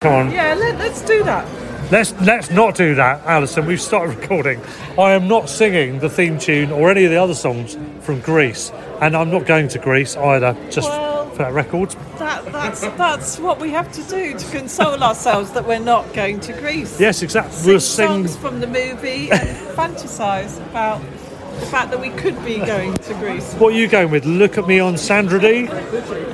Come on. Yeah, let, us do that. Let's let's not do that, Alison. We've started recording. I am not singing the theme tune or any of the other songs from Grease, and I'm not going to Greece either. Just Well- for that record. that. That's that's what we have to do to console ourselves that we're not going to Greece. Yes, exactly. Sing We'll sing. songs from the movie and fantasise about the fact that we could be going to Greece. What are you going with? Look at me on Sandra Dee,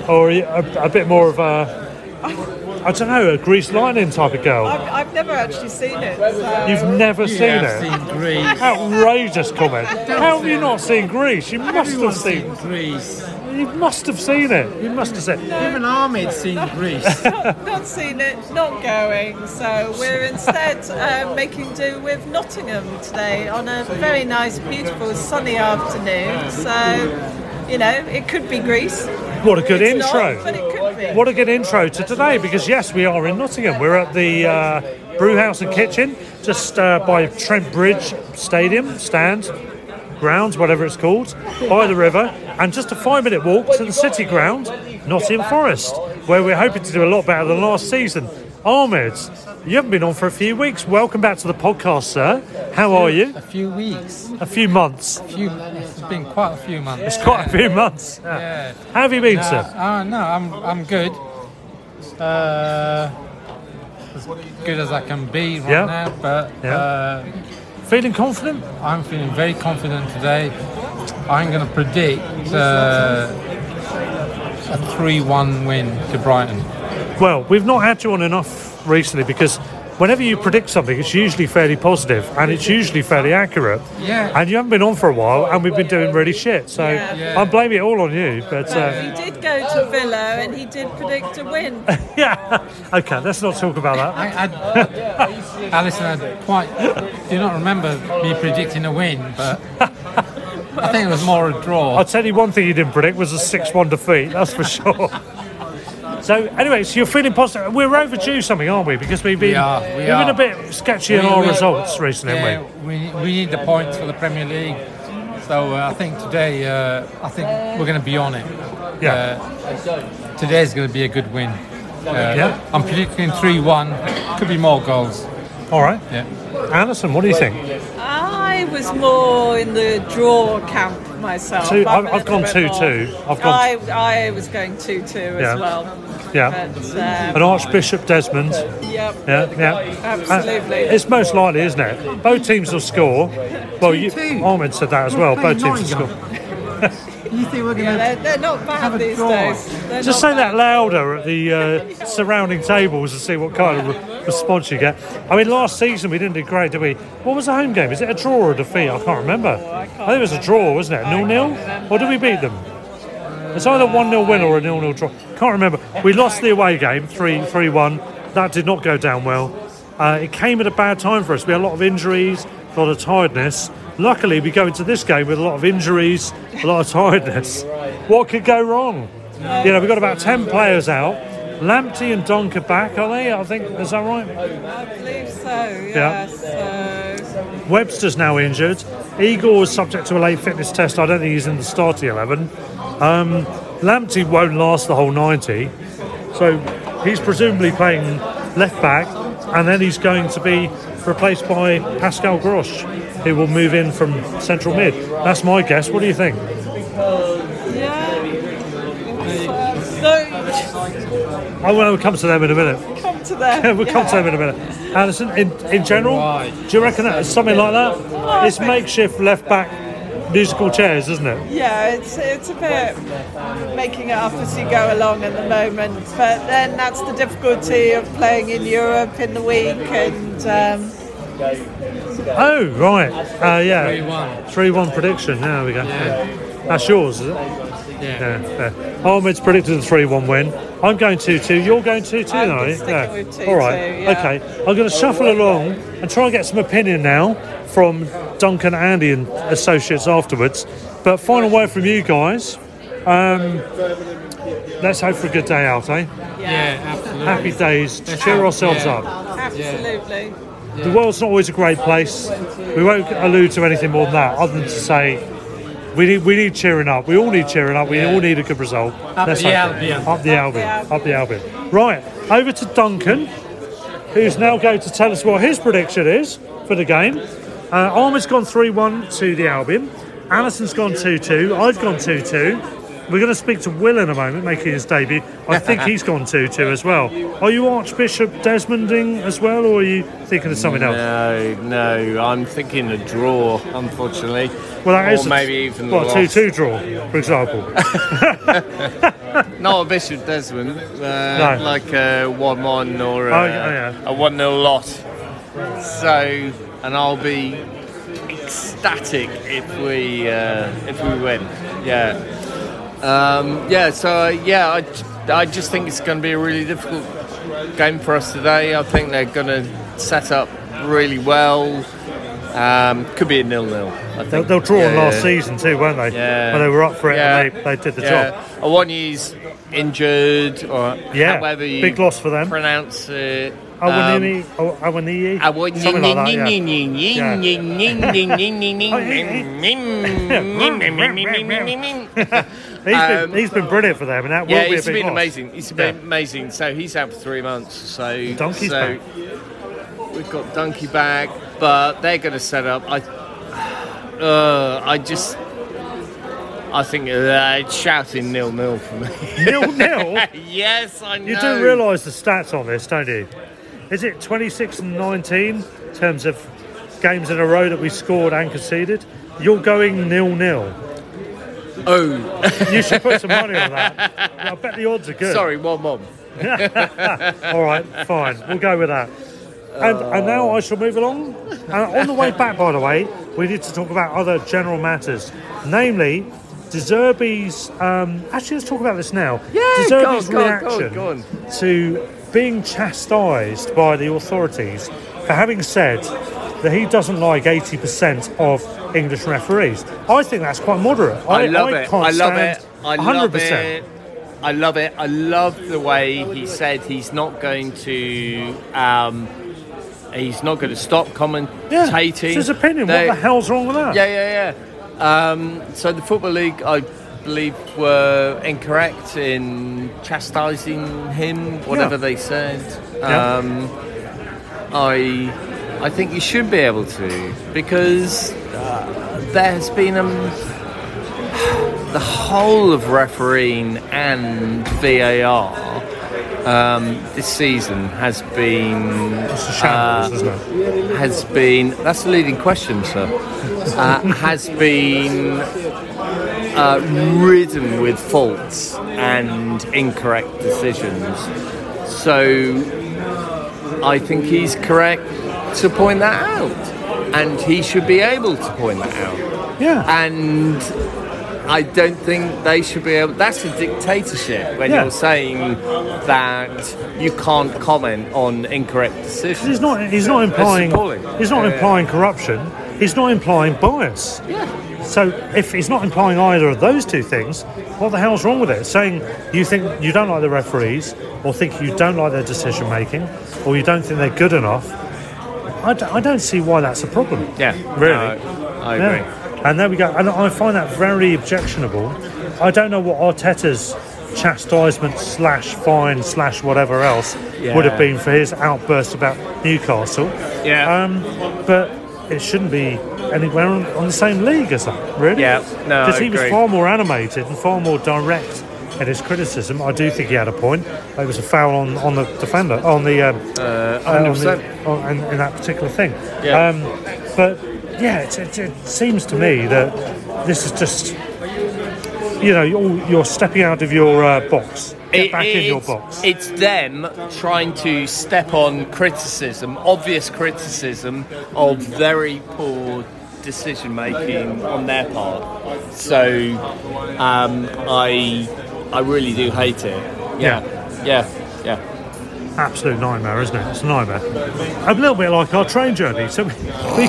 or a, a bit more of a I don't know, a Grease Lightning type of girl. I've, I've never actually seen it. So. You've never seen have it. seen Grease. Outrageous comment. How have you not seen Grease? You must have seen. seen Grease. You must have seen it. You must have seen. Even Ahmed's seen Grease. not, not seen it, not going. So we're instead um, making do with Nottingham today on a very nice, beautiful, sunny afternoon. So, you know, it could be Greece. What a good It's intro. Not, but it could be. What a good intro to today because, yes, we are in Nottingham. We're at the uh, Brewhouse and Kitchen just uh, by Trent Bridge Stadium, stand, grounds, whatever it's called, by the river, and just a five minute walk to the City Ground, Nottingham Forest, where we're hoping to do a lot better than last season. Ahmed, you haven't been on for a few weeks. Welcome back to the podcast, sir. How are you? A few weeks. A few months. A few. It's been quite a few months. It's quite a few months. Yeah. How have you been, Uh, sir? uh, no, I'm I'm good. Uh, as good as I can be right Yeah. now, but Yeah. uh, Feeling confident? I'm feeling very confident today. I'm going to predict uh, a 3-1 win to Brighton. Well, we've not had you on enough recently because whenever you predict something, it's usually fairly positive and it's usually fairly accurate. Yeah. And you haven't been on for a while, and we've been doing really shit. So Yeah. I'm blaming it all on you. But uh, he did go to Villa and he did predict a win. yeah, okay, let's not talk about that. I, I, Alison, I quite do not remember me predicting a win, but I think it was more a draw. I'll tell you one thing you didn't predict was a six-one defeat. That's for sure. So, anyway, so you're feeling positive. We're overdue something, aren't we? Because we've been We are, we have been a bit sketchy in our we- results recently, yeah, haven't we? we, we need the points for the Premier League. So uh, I think today, uh, I think we're going to be on it. Yeah. Uh, today's going to be a good win. Uh, Yeah. I'm predicting 3-1. Could be more goals. All right, Yeah. Alison, what do you think? I was more in the draw camp myself. Two- I'm I've- a I've little gone bit 2-2. I've gone- I, I was going 2 2 Yeah. as well. Yeah. But, An um, Archbishop Desmond. yep. Yeah, yeah. Absolutely. Uh, it's most likely, isn't it? Both teams will score. Well, you, 2-2. Ahmed said that as well. Both teams will score. You think we're going Yeah, they're, they're not bad these draw. days. They're Just not say that louder at the uh, surrounding tables and see what kind of re- response you get. I mean, last season we didn't do great, did we? What was the home game? Is it a draw or a defeat? I can't remember. I, think it was a draw, wasn't it? Nil nil? Or did we beat them? It's either one 0 win or a nil nil draw. Can't remember. We lost the away game three three one. That did not go down well. Uh, it came at a bad time for us. We had a lot of injuries, a lot of tiredness. Luckily, we go into this game with a lot of injuries, a lot of tiredness. What could go wrong? You know, we've got about 10 players out. Lamptey and Donk are back, are they? I think, is that right? I believe so, yes. So, Webster's now injured. Igor is subject to a late fitness test. I don't think he's in the starting 11. Um, Lamptey won't last the whole 90. So he's presumably playing left back and then he's going to be replaced by Pascal Gross, who will move in from central mid. That's my guess. What do you think? yeah. Oh, so, I will come to them in a minute. come to them. we'll come to them in a minute. Alison, in, in general, do you reckon that something like that? It's makeshift left back musical chairs, isn't it? Yeah, it's it's a bit making it up as you go along at the moment, but then that's the difficulty of playing in Europe in the week, and um, Oh, right. Uh, yeah. 3-1. 3 1 prediction. There we go. Yeah. That's yours, is it? Yeah. yeah. Ahmed's predicted a 3 1 win. I'm going 2 2. You're going 2 2, I'm are you? sticking with 2-2, All right. yeah. Okay. I'm going to shuffle along and try and get some opinion now from Duncan, Andy, and associates afterwards. But final word from you guys. Um, let's hope for a good day out, eh? Yeah, absolutely. Happy days. Let's Cheer hope, ourselves yeah. up. Absolutely. The world's not always a great place. We won't allude to anything more than that, other than to say we need we need cheering up. We all need cheering up. We Yeah. all need a good result. Up Let's the. Albion. Up the Albion. Up the Albion. Right, over to Duncan, who's now going to tell us what his prediction is for the game. Uh, Armour's gone 3 1 to the Albion. Alison's gone 2 2. I've gone 2 2. We're going to speak to Will in a moment, making his debut. I think he's gone 2 2 as well. Are you Archbishop Desmonding as well, or are you thinking of something else? No, no, I'm thinking a draw, unfortunately. Well, that or is a- maybe even What, loss. 2 2 draw, for example? Not a Bishop Desmond, uh, No. like a 1 1 or a, Oh, yeah, yeah. a 1 0 loss. So, and I'll be ecstatic if we uh, if we win. Yeah. Um, yeah, so uh, yeah, I just think it's going to be a really difficult game for us today. I think they're going to set up really well. Um, could be a nil nil. I think They'll, they'll draw on Yeah, last yeah. season too, won't they? Yeah. When they were up for it Yeah. and they, they did the yeah. job. Awani's injured, or Yeah, however you big loss for them. pronounce it. Awanini, um, Awanini, something like that, yeah. He's Um, been, he's been brilliant for them, and that will Yeah, be a he's big been loss. amazing. He's been amazing. So he's out for three months. So Donkey's so back. we've got Donkey back, but they're going to set up. I, uh, I just, I think uh, it's shouting nil nil for me. Nil nil. yes, I know. You do realise the stats on this, don't you? Is it 26 and 19 in terms of games in a row that we scored and conceded? You're going nil nil. Oh, You should put some money on that. I bet the odds are good. sorry, one one. All right, fine. We'll go with that. And, and now I shall move along. And on the way back, by the way, we need to talk about other general matters, namely De Zerbi's. Um, actually, let's talk about this now. Yeah, De go Zerbi's on, go on, go on, reaction go on. to being chastised by the authorities for having said that he doesn't like 80% of English referees. I think that's quite moderate. I love it. can't I love it. I love 100%. it. I love it. I love the way he said he's not going to. Um, he's not going to stop Yeah, commentating. it's his opinion. They- what the hell's wrong with that? Yeah, yeah, yeah. Um, so the football league, I believe, were incorrect in chastising him, whatever Yeah. they said. Yeah. Um, I, I think you should be able to because uh, there has been um, the whole of refereeing and VAR. Um, this season has been shambles, uh, has been that's a leading question, sir. Uh, has been uh, ridden with faults and incorrect decisions. So I think he's correct to point that out, and he should be able to point that out. Yeah. And I don't think they should be able. That's a dictatorship when Yeah. you're saying that you can't comment on incorrect decisions. He's not. He's not implying. He's not yeah. implying corruption. He's not implying bias. Yeah. So if he's not implying either of those two things, what the hell's wrong with it? Saying you think you don't like the referees, or think you don't like their decision making, or you don't think they're good enough. I, d- I don't see why that's a problem. Yeah, Really? no, I Yeah. agree. And there we go. And I find that very objectionable. I don't know what Arteta's chastisement slash fine slash whatever else would have been for his outburst about Newcastle. Yeah. Um, but it shouldn't be anywhere on, on the same league as that, really. Yeah, no, Because he was far more animated and far more direct in his criticism. I do think he had a point. It was a foul on, on the defender, on the um, Uh, uh, 100%. the, on, in, in that particular thing. Yeah. Um, but yeah, it, it, it seems to me that this is just, you know, you're, you're stepping out of your uh, box. Get It- back in your box. It's them trying to step on criticism, obvious criticism of very poor decision making on their part. So um, I I really do hate it. Yeah, yeah, yeah. absolute nightmare, isn't it? It's a nightmare. A little bit like our train journey. So we we,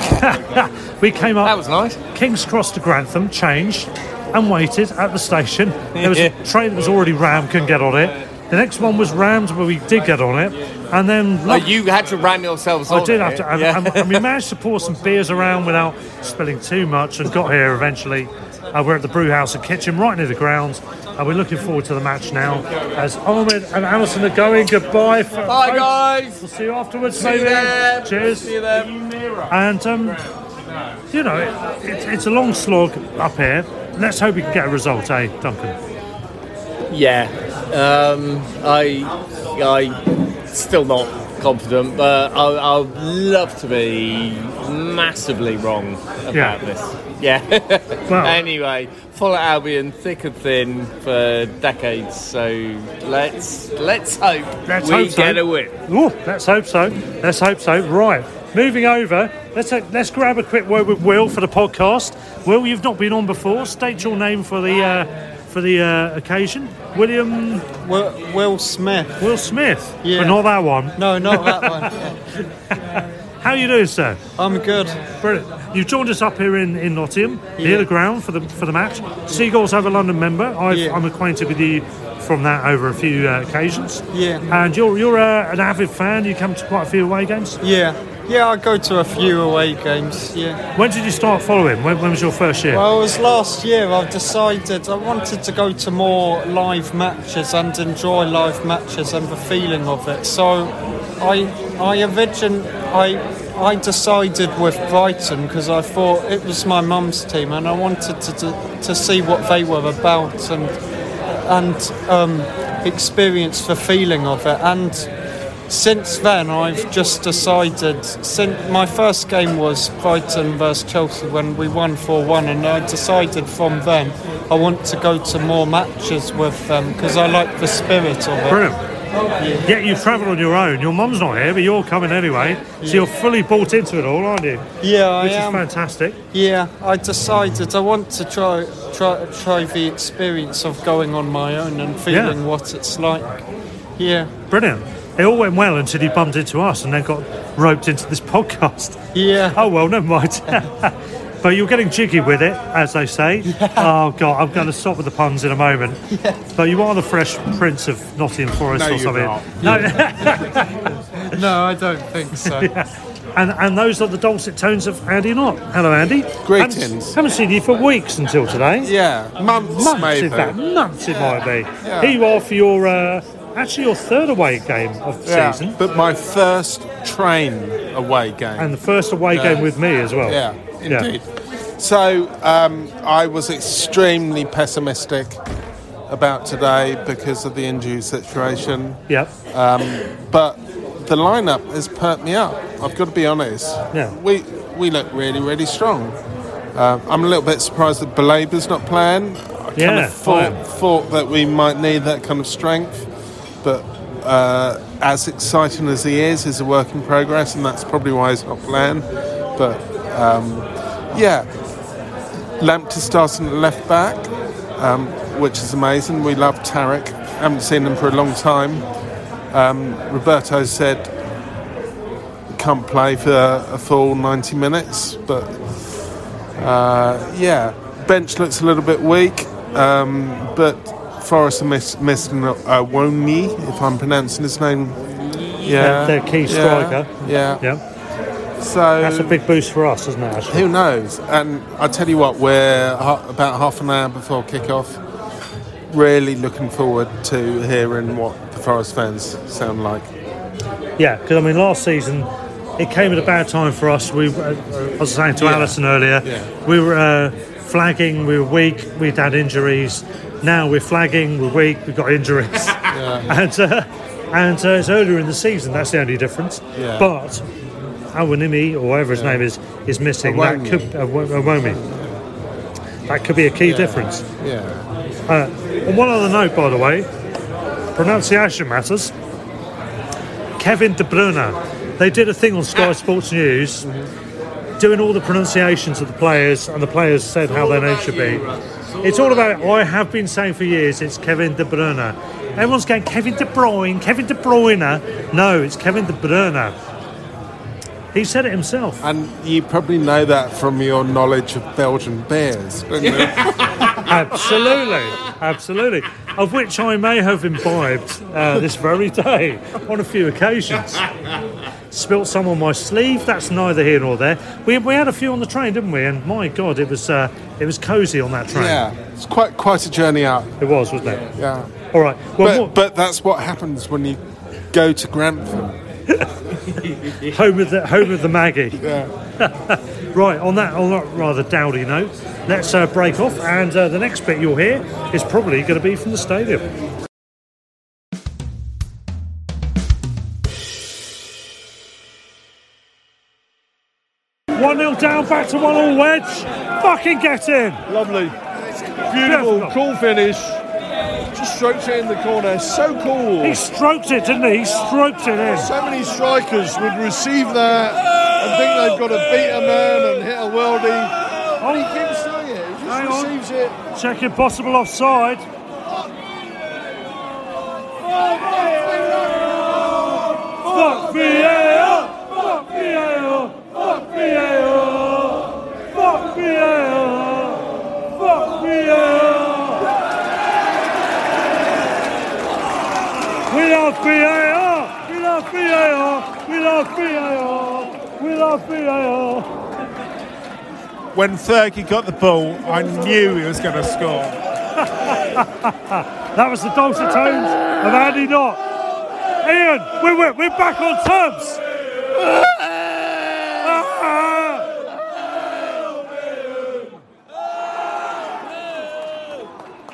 we came up That was nice. King's Cross to Grantham, changed, and waited at the station. There was a train that was already rammed, couldn't get on it. The next one was rammed, but we did get on it. And then Oh, you had to ram yourselves I on did it, have to, and, yeah. and- and we managed to pour some beers around without spilling too much, and got here eventually. Uh, we're at the brew house and kitchen, right near the grounds, and we're looking forward to the match now. As Ahmed and Alison are going, goodbye. For, Bye, folks. guys. We'll see you afterwards, See you maybe. there. Cheers. See you there. And um, you know, it, it, it's a long slog up here. Let's hope we can get a result, eh, Duncan? Yeah, um, I, I still not confident, but I, I'd love to be massively wrong about Yeah. this. Yeah. Well- anyway, follow Albion thick and thin for decades. So let's let's hope Let's we hope so. get a win. Ooh, let's hope so. Let's hope so. Right, moving over. Let's uh, let's grab a quick word with Will for the podcast. Will, you've not been on before. State your name for the uh, for the uh, occasion. William Will, Will Smith. Will Smith, Yeah. but not that one. No, not that one. How are you doing, sir? I'm good. Brilliant. You've joined us up here in, in Nottingham, near the ground for the for the match. Seagulls have a London member. I've, Yeah. I'm acquainted with you from that over a few uh, occasions. Yeah. And you're you're uh, an avid fan. You come to quite a few away games. Yeah. Yeah, I go to a few away games. Yeah. When did you start following? When, when was your first year? Well, it was last year. I decided I wanted to go to more live matches and enjoy live matches and the feeling of it. So, I I origin I I decided with Brighton because I thought it was my mum's team and I wanted to to, to see what they were about and and um, experience the feeling of it. And since then, I've just decided. Since my first game was Brighton versus Chelsea when we won 4 1, and I decided from then I want to go to more matches with them because I like the spirit of it. Brilliant. Yeah, you've travelled on your own. Your mum's not here, but you're coming anyway. So you're fully bought into it all, aren't you? Yeah, I Which is fantastic. Yeah, I decided I want to try try try the experience of going on my own and feeling Yeah. what it's like. Yeah, Brilliant. It all went well until you bumped into us and then got roped into this podcast. yeah. Oh well, never mind. but you're getting jiggy with it, as they say. Oh god, I'm going to stop with the puns in a moment. But you are the fresh prince of Nottingham Forest No, or something. not. No, No, I don't think so. and and those are the dulcet tones of Andy Knott. Hello, Andy. Greetings. Haven't, haven't seen you for weeks until today. Yeah, months, months maybe. in fact, months it might be. Yeah. Here you are for your uh, actually your third away game of the Yeah, season, but my first train away game. and the first away Yeah. game with me as well. yeah, indeed. So um, I was extremely pessimistic about today because of the injury situation, Yep. but the lineup has perked me up. I've got to be honest. Yeah. We we look really really strong. Uh, I'm a little bit surprised that Baleba's not playing. I kind of thought, thought that we might need that kind of strength, but uh, as exciting as he is, is a work in progress, and that's probably why he's not playing. But um, yeah, Lamptey starting at left back, um, which is amazing. We love Tariq. Haven't seen him for a long time. Um, Roberto said can't play for a full 90 minutes, but uh, yeah, bench looks a little bit weak. Um, but Forest missed, missed an Awoni, if I'm pronouncing his name. Yeah, Their- their key striker. Yeah, Yeah. So That's a big boost for us, isn't it? Actually? who knows? And I tell you what, we're about half an hour before kick-off. Really looking forward to hearing what the Forest fans sound like. Yeah, because I mean, last season it came at a bad time for us. We, uh, I was saying to Yeah. Alison earlier, Yeah. we were uh, flagging, we were weak, we'd had injuries. Now we're flagging, we're weak, we've got injuries, and uh, and uh, it's earlier in the season. That's the only difference. Yeah. But Awanimi or whatever his name is is missing. That could Awo- Awomi. That could be a key difference. Yeah. Uh, on one other note, by the way, pronunciation matters. Kevin De Bruyne. They did a thing on Sky Sports News doing all the pronunciations of the players, and the players said how their name should be. It's all about. I have been saying for years. It's Kevin De Bruyne. Everyone's going Kevin De Bruyne, Kevin De Bruyne. No, it's Kevin De Bruyne. He said it himself. And you probably know that from your knowledge of Belgian beers, don't you? Absolutely, absolutely. Of which I may have imbibed uh, this very day on a few occasions. Spilt some on my sleeve. That's neither here nor there. We, we had a few on the train, didn't we? And my God, it was uh, it was cosy on that train. yeah, it's quite quite a journey out. It was, wasn't it? Yeah, All right. Well, but more- but that's what happens when you go to Grantham. home of the home of the Maggie. Yeah. Right, on that, on that rather dowdy note, let's uh, break off, and uh, the next bit you'll hear is probably going to be from the stadium. One 0 down, back to one all wedge. Fucking get in. Lovely. Beautiful. Beautiful, cool finish. Strokes it in the corner. So cool. He stroked it, didn't he? He stroked it in. So many strikers would receive that and think they've got to beat a man and hit a worldie. And he keeps doing it. He just Hang on. receives it. Checking possible offside. Fuck VAR! Fuck VAR! Fuck VAR! Love VAR! We love VAR! We love VAR! We love VAR! When Fergie got the ball, I knew he was going to score. That was the dulcet tones of Andy Knott. Ian, we're, we're, we're back on terms.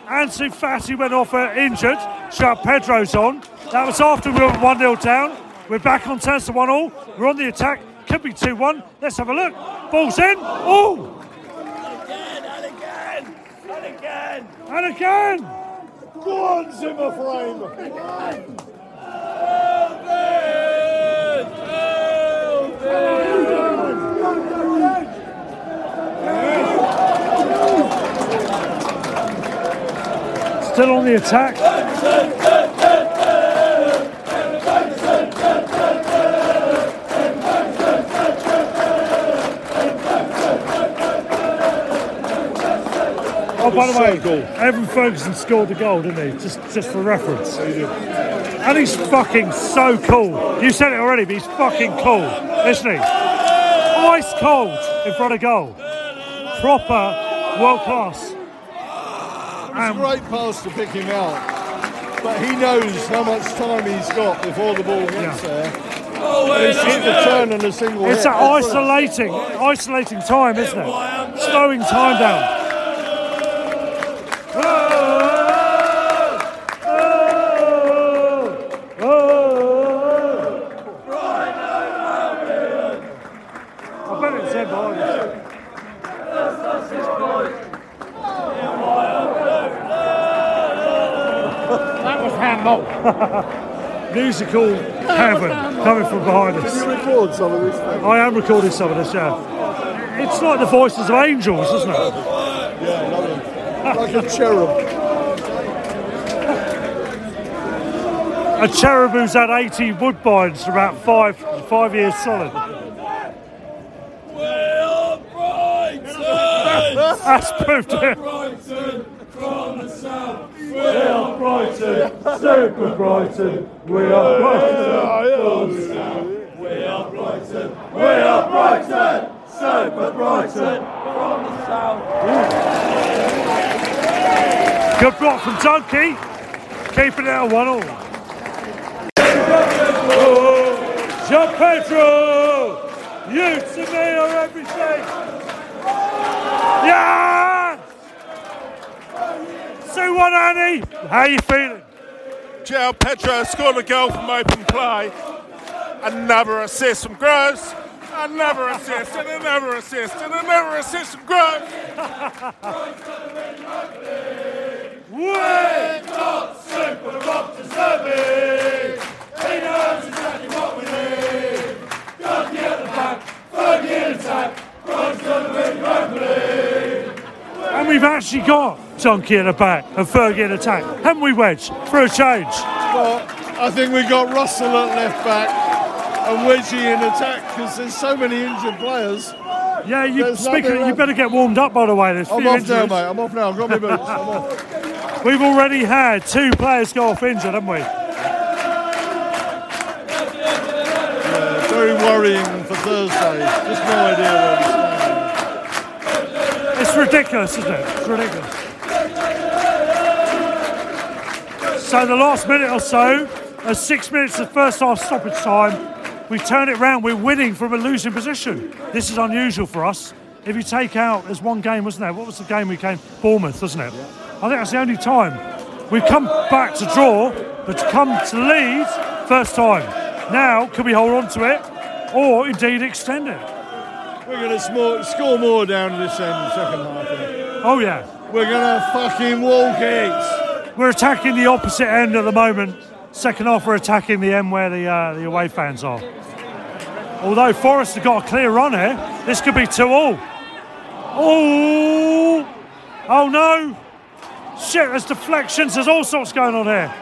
Ansu Fati went off uh, injured. Shout Pedro's on. That was after we were 1 0 down. We're back on terms to 1 all. We're on the attack. Could be 2 1. Let's have a look. Ball's in. Oh! Again, and again! Go on, Zimmer frame. Still on the attack. Oh, by the way, Evan Ferguson scored the goal, didn't he? Just, just for reference. And he's fucking so cool. You said it already, but he's fucking cool, isn't he? Ice cold in front of goal. Proper world class. It's a great pass to pick him out. But he knows how much time he's got before the ball gets there. And it's just the turn and a single It's hit. that isolating, isolating time, isn't it? Slowing time down. I bet it's in behind us. That was handball. Musical heaven coming from behind us. Can you record some of this? I am recording some of this, yeah. It's like the voices of angels, isn't it? Yeah, lovely. Like a cherub. A cherub who's had 80 woodbines for about five five years solid. That's proved it. We are Brighton, super Brighton. We are Brighton. We are Brighton. We are Brighton, super Brighton. From the south! Good block from Donkey, keeping it at one all. João Pedro, you to me are everything. Yeah! One, Annie. How you feeling? João Pedro scored a goal from open play. Another assist from Gross. Another assist and another assist and another assist from Gross. We're not super rock deserving. He knows exactly what we need. Got the the back, Fergie in attack. And we've actually got Donkey in the back and Fergie in attack. Haven't we, Wedge? For a change. Well, I think we've got Russell at left back and Wedgie in attack because there's so many injured players. Yeah, you speaking. You better get warmed up. By the way, there's I'm off now, injuries. mate. I'm off now. I've got my boots. I'm off. We've already had two players go off injured, haven't we? Yeah, very worrying for Thursday. Just no idea where. It's ridiculous, isn't it? It's ridiculous. So the last minute or so, uh, six minutes of first half stoppage time, we turn it round. We're winning from a losing position. This is unusual for us. If you take out, there's one game, wasn't there? What was the game we came? Bournemouth, wasn't it? I think that's the only time we've come back to draw, but to come to lead, first time. Now, can we hold on to it, or indeed extend it? We're going to score, score more down this end, second half. Oh yeah. We're going to fucking walk it. We're attacking the opposite end at the moment. Second half, we're attacking the end where the uh, the away fans are. Although Forest have got a clear run here, this could be two all. Oh, oh no! Shit, there's deflections. There's all sorts going on here.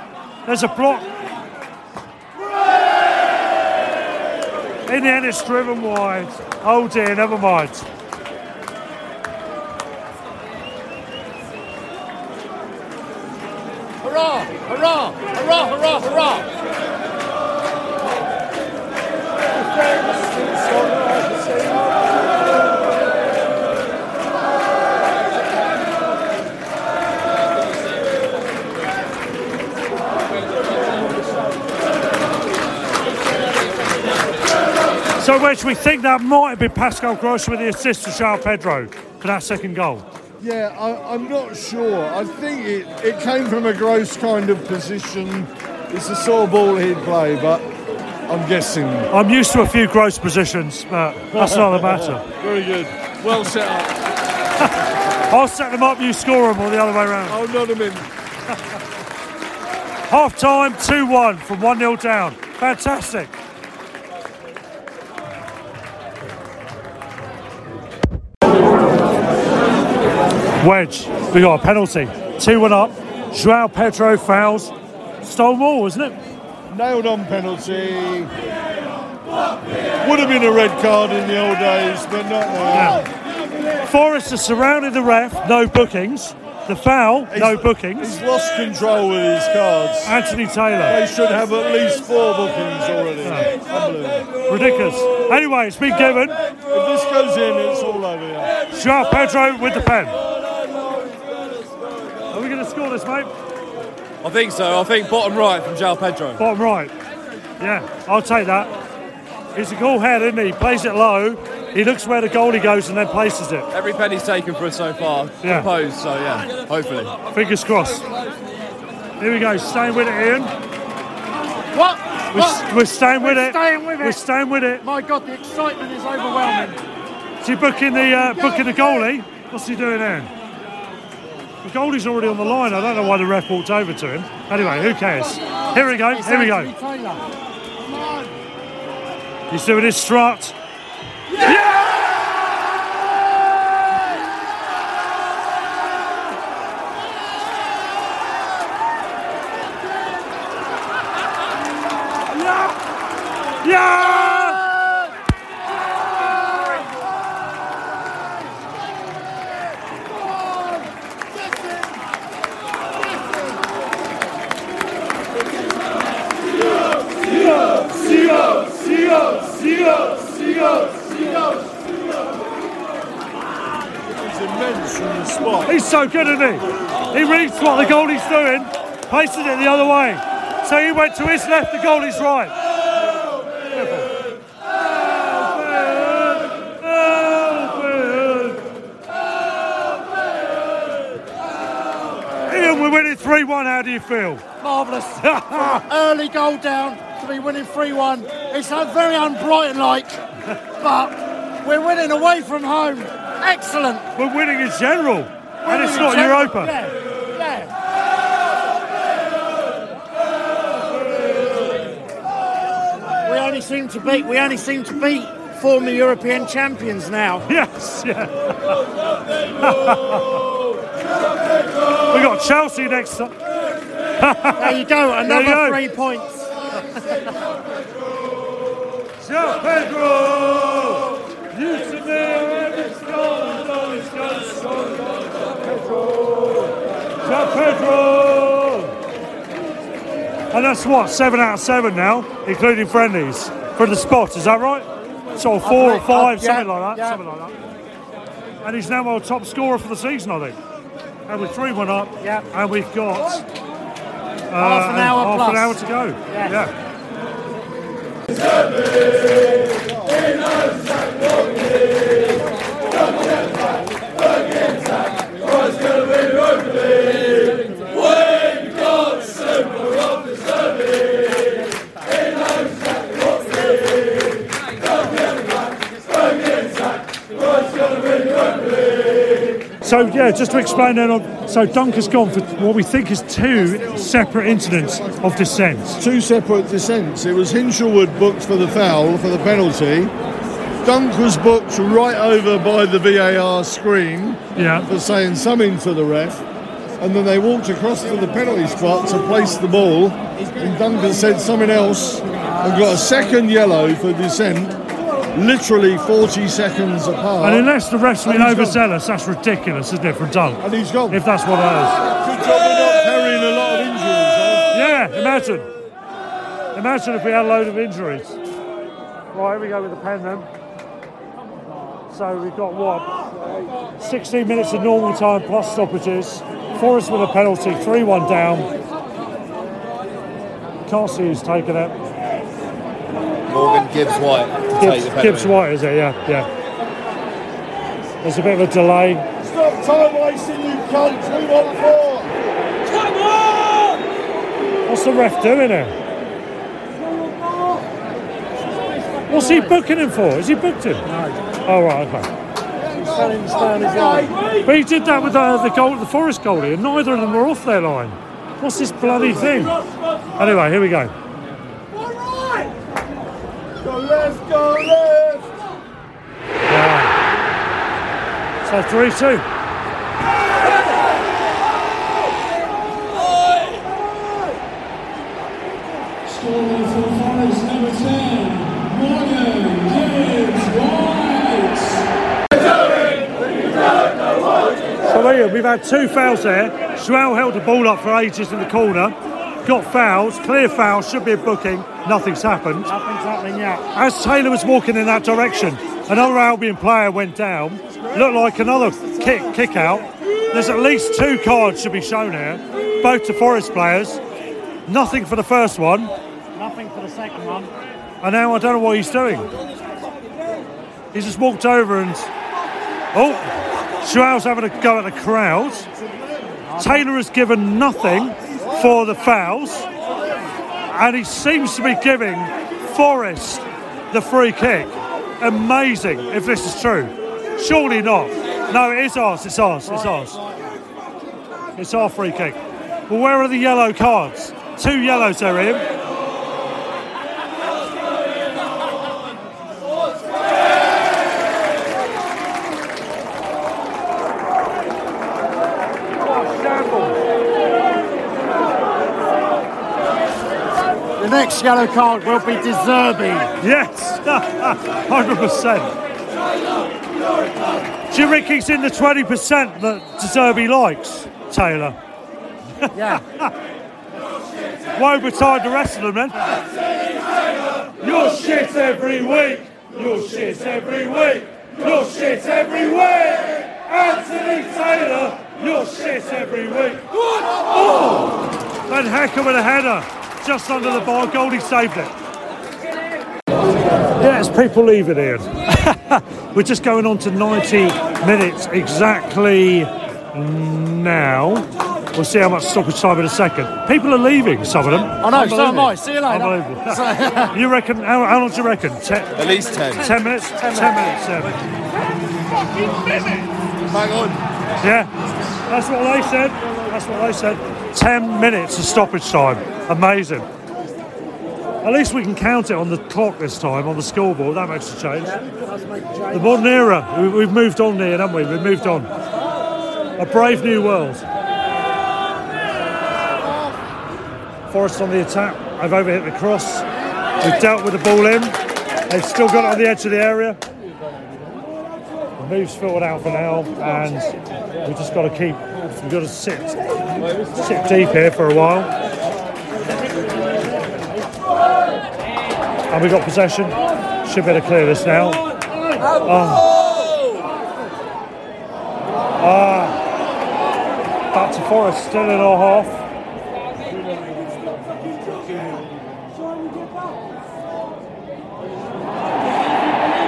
There's a block. In the end, it's driven wide. Oh dear, never mind. Hurrah! Hurrah! Hurrah! Hurrah! Hurrah! So, Wedge, we think that might have been Pascal Gross with the assist to João Pedro for that second goal. Yeah, I, I'm not sure. I think it, it came from a gross kind of position. It's the sort of ball he'd play, but I'm guessing. I'm used to a few gross positions, but that's not the matter. Very good. Well set up. I'll set them up, you score them, or the other way around. I'll nod him in. Half time, 2 1 from 1 0 down. Fantastic. Wedge, we got a penalty. 2 1 up. Joao Pedro fouls. Stonewall, isn't it? Nailed on penalty. Would have been a red card in the old days, but not now. Forest has surrounded the ref, no bookings. The foul, no bookings. He's lost control with his cards. Anthony Taylor. They should have at least four bookings already. Unbelievable. Ridiculous. Anyway, it's been given. If this goes in, it's all over. Yeah. Joao Pedro with the pen. Are we going to score this, mate? I think so. I think bottom right from João Pedro. Bottom right. Yeah, I'll take that. He's a cool head, isn't he? He plays it low. He looks where the goalie goes and then places it. Every penny's taken for us so far. Yeah. Composed, so yeah, hopefully. Fingers crossed. Here we go. Staying with it, Ian. What? We're, What? we're staying with We're it. staying with it. We're staying with it. My God, the excitement is overwhelming. Is he booking the uh, booking the goalie? What's he doing there? The goalie's already on the line. I don't know why the ref walked over to him. Anyway, who cares? Here we go. Here we go. He's doing his strut. Yeah! It's immense from the spot. He's so good, isn't he? He reads what the goalie's doing, places it the other way. So he went to his left, the goalie's right. Ian, we're winning 3 1. How do you feel? Marvellous. Early goal down to be winning 3 1. It's very un-Brighton like, but we're winning away from home. Excellent. We're winning in general, and it's not general. Europa. Yeah. Only seem to beat. We only seem to beat former European champions now. Yes, yeah. We got Chelsea next. There There you go, another you go. three points. Pedro! Used to be every score, goal is gonna score, João Pedro! João Pedro! And that's what, seven out of seven now, including friendlies, for the spot, is that right? So four or five, uh, yeah, something like that, yeah. something like that. And he's now our top scorer for the season, I think. And we're 3 1 up, Yeah. and we've got uh, Half an hour half an hour to go. Yes. Yeah. So yeah, just to explain that on so Dunk has gone for what we think is two separate incidents of dissent. Two separate dissents. It was Hinshelwood booked for the foul, for the penalty. Dunk was booked right over by the VAR screen Yeah. for saying something to the ref. And then they walked across to the penalty spot to place the ball. And Duncan said something else and got a second yellow for dissent, literally 40 seconds apart. And unless the ref's been And he's overzealous, that's ridiculous, isn't it, for Dunk? And he's gone. If that's what it is. Good job of not carrying a lot of injuries. huh? Yeah, imagine. Imagine if we had a load of injuries. Right, here we go with the pen then. So we've got what? 16 minutes of normal time plus stoppages. Forest with a penalty, 3 1 down. Can't see who's taken it. Morgan Gibbs White to take the Gibbs. Gibbs White, is it? Yeah, yeah. There's a bit of a delay. Stop time wasting, you cunts. We want four. Come on! What's the ref doing here? What's he booking him for? Is he booked him? No. Oh, right, okay. But he did that with uh, the goal, the Forest goalie, and neither of them were off their line. What's this bloody thing? Anyway, here we go. Go left, go left. So 3 2. Scoring for Forest, number 10, Morgan Gibbs White. So there you go. We've had two fouls there. Schwell held the ball up for ages in the corner. Got fouls, clear fouls, should be a booking. Nothing's happened. Nothing's happening yet. As Taylor was walking in that direction, another Albion player went down. Looked like another kick kick out. There's at least two cards should be shown here, both to Forest players. Nothing for the first one, Nothing for the second one. and now I don't know what he's doing. He's just walked over and oh, Schwell's having a go at the crowd. Taylor has given nothing for the fouls, and he seems to be giving Forest the free kick. Amazing if this is true. Surely not. No, it is ours. It's ours. It's ours. It's our free kick. Well, where are the yellow cards? Two yellows there, Ian. Next yellow card will be deserving. Yes, 100%. Do you think he's in the 20% that De Zerbi likes, Taylor? Yeah. Woe betide the rest of them then. Your shit every week. Your shit every week. Your shit every week. Anthony Taylor. Your shit every week. Oh! And Hecke with a header. Just under the bar. Goldie saved it. Yes, people leaving Ian. We're just going on to 90 minutes exactly now. We'll see how much stoppage time in a second. People are leaving, some of them. I know, so am I. See you later. Unbelievable. you reckon, how, how long do you reckon? Ten, At least 10. 10 minutes? 10 minutes, yeah. Bang on. Yeah, that's what they said. That's what they said. 10 minutes of stoppage time. Amazing. At least we can count it on the clock this time, on the scoreboard. That makes a change. The modern era. We- We've moved on here, haven't we? We've moved on. A brave new world. Forest on the attack. I've overhit the cross. We've dealt with the ball in. They've still got it on the edge of the area. Move's filtered out for now, and we've just got to keep. We've got to sit, sit deep here for a while. And we got possession. Should be able to clear this now. Oh. Ah. Back to Forest, still in our half.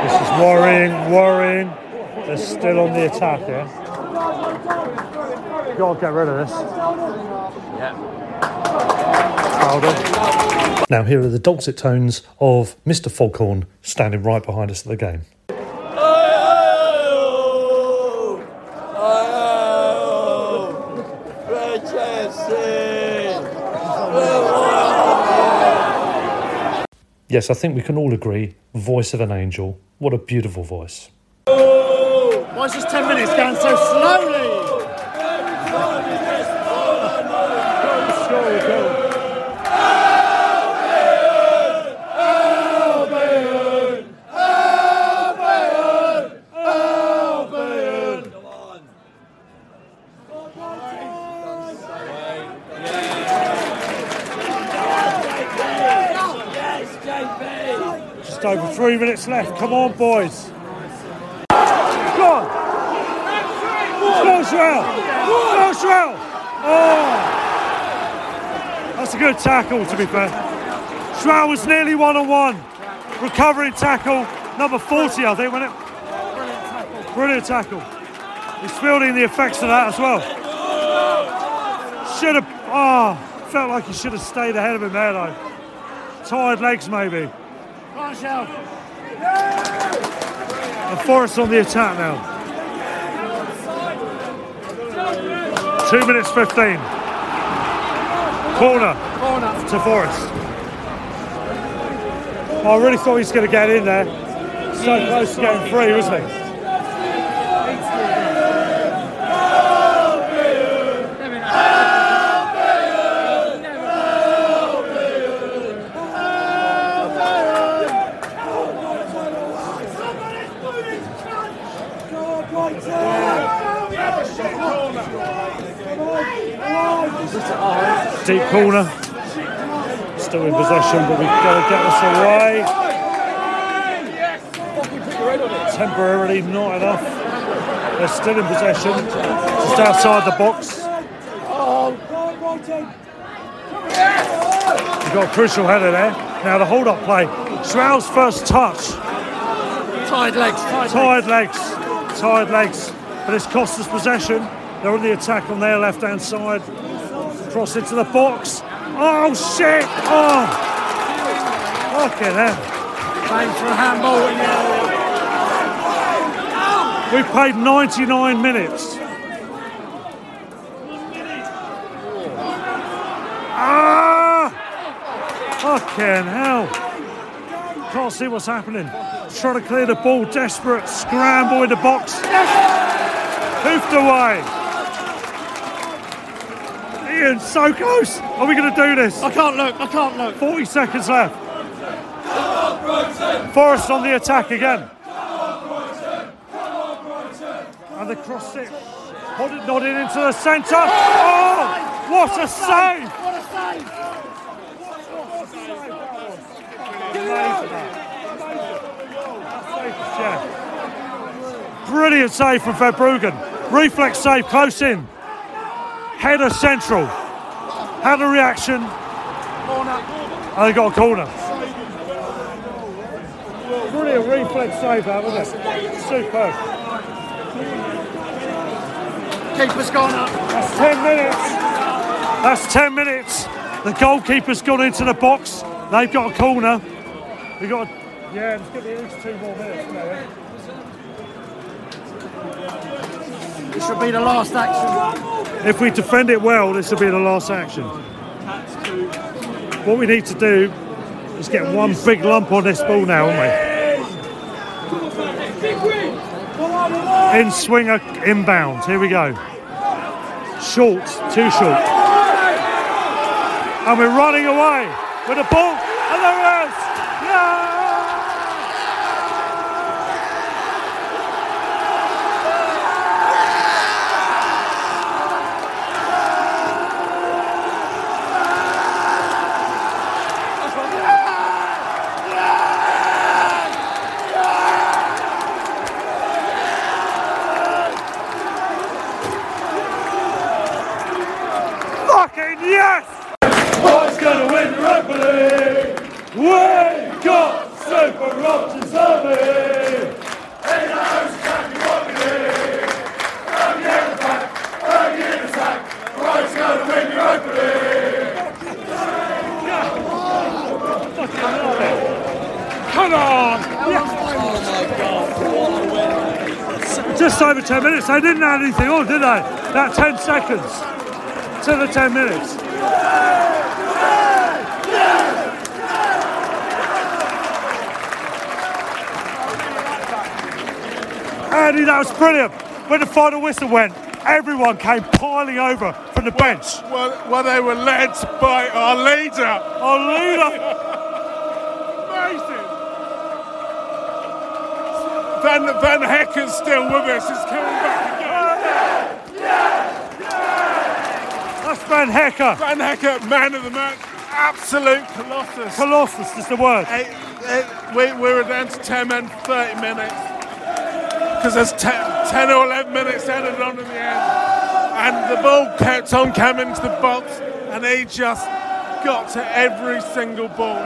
This is worrying, worrying. They're on the attack eh? here. Gotta get rid of this. Crowder. Now, here are the dulcet tones of Mr. Foghorn standing right behind us at the game. Yes, I think we can all agree, voice of an angel. What a beautiful voice. Why is this 10 minutes going so slowly? Just over three minutes left. Come on, boys. Go on. Go, Shrell. Oh. That's a good tackle, to be fair. Shrell was nearly one on one. Recovering tackle, number 40, I think, wasn't it? Brilliant tackle. He's fielding the effects of that as well. Should have, oh, felt like he should have stayed ahead of him there, though. Tired legs, maybe. Come on, Shell. And Forest on the attack now. Two minutes 15. Corner Corner. to Forest. I really thought he was going to get in there. So close to getting free, wasn't he? Deep corner. Still in possession, but we've got to get this away. Temporarily not enough. They're still in possession. Just outside the box. You've got a crucial header there. Now the hold up play. Shroud's first touch. Tired legs. Tired, Tired legs. Tired legs. But it's cost us possession. They're on the attack on their left hand side. Cross into the box. Oh shit! Oh! Fucking hell. Playing for a handball in area. We played 99 minutes. Ah! Fucking hell. Can't see what's happening. Trying to clear the ball, desperate scramble in the box. Hoofed away. Ian, so close. Are we going to do this? I can't look. I can't look. 40 seconds left. Forest on the attack again. And the cross it. Nodded, nodded into the centre. Oh, what a save! What a save! Yeah. Brilliant save from Verbruggen. Reflex save close in. Header central. Had a reaction. Oh, and they got a corner. Brilliant reflex save that, wasn't it? Superb. Keeper's gone up. That's 10 minutes. That's 10 minutes. The goalkeeper's gone into the box. They've got a corner. We've got, a, yeah, there's going to be at least two more minutes. isn't there? This should be the last action. If we defend it well, this will be the last action. What we need to do is get one big lump on this ball now, haven't we? In swinger, uh, inbound. Here we go. short, too short. And we're running away with the ball, and it is! Yeah! Fucking yes! Who's gonna win Europa League? We got Super Rob to serve it! Hey, now who's attacking Rocket League? Rocket in attack! Rocket in attack! Who's gonna win Europa League? Come on! Just over 10 minutes. They didn't add anything on, did they? That 10 seconds to the 10 minutes. Andy, that was brilliant. When the final whistle went, everyone came piling over from the bench. Well, well, they were led by our leader. Our leader. Amazing. Van, Van Hecke's still with us. He's coming back again. Van Hecke. Van Hecke, man of the match. Absolute colossus. Colossus is the word. We, we were down to 10 men, 30 minutes. Because there's 10, 10 or 11 minutes added on in the end. And the ball kept on coming to the box, and he just got to every single ball.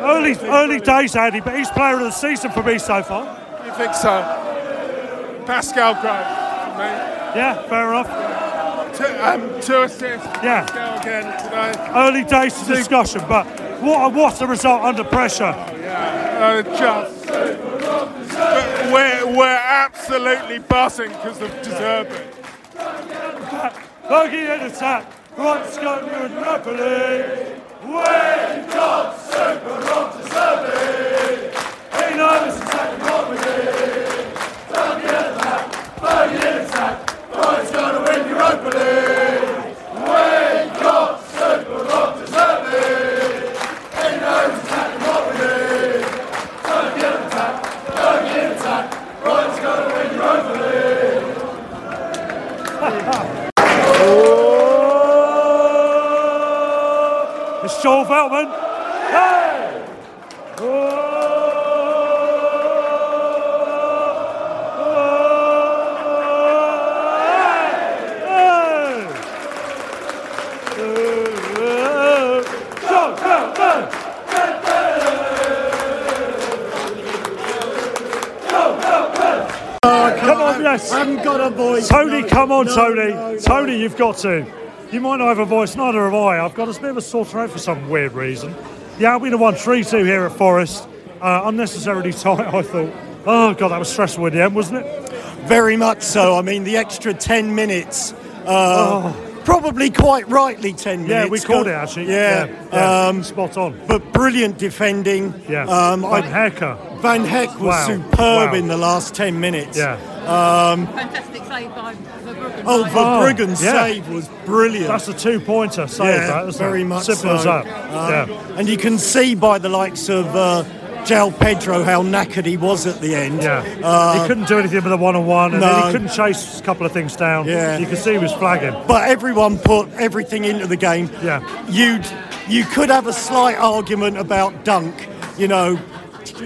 Early, early days, Andy, but he's player of the season for me so far. You think so? Pascal Gross for me. Yeah, fair enough. Two, um, two assists. Yeah. Pascal again today. Early days to discussion, but what a, what a result under pressure. Uh, just. But we're, we're absolutely buzzing because of deserving. Bogey in attack. Right, Scott, and Napoli. Super Rob to serve it. He knows exactly what we did. Bogey in attack. Bogey It's Joel Veltman. Hey! Yes. I haven't got a voice. Tony, No, come on, no, Tony. no, no. Tony, you've got to. You might not have a voice, neither have I. I've got a bit of a sore throat for some weird reason. The Albion have won 3 2 here at Forest. Uh, unnecessarily tight, I thought. Oh, God, that was stressful in the end, wasn't it? Very much so. I mean, the extra 10 minutes. Uh, Probably quite rightly 10 minutes. Oh. Yeah, we called it actually. Yeah. Yeah, yeah. Um, Spot on. But brilliant defending. Yeah. Um, Van I- Hecke. Van Heck was Wow. superb Wow. in the last 10 minutes. Yeah. Um, Fantastic save by Verbruggen. oh, Verbruggen's yeah. save was brilliant. That's a two pointer save, yeah, that, isn't very it? much Simple so. as that. Um, yeah. And you can see by the likes of uh, João Pedro how knackered he was at the end. Yeah. Uh, he couldn't do anything with a one on one, and then no. he couldn't chase a couple of things down. Yeah. You could see he was flagging. but everyone put everything into the game. Yeah. You'd you could have a slight argument about Dunk. You know,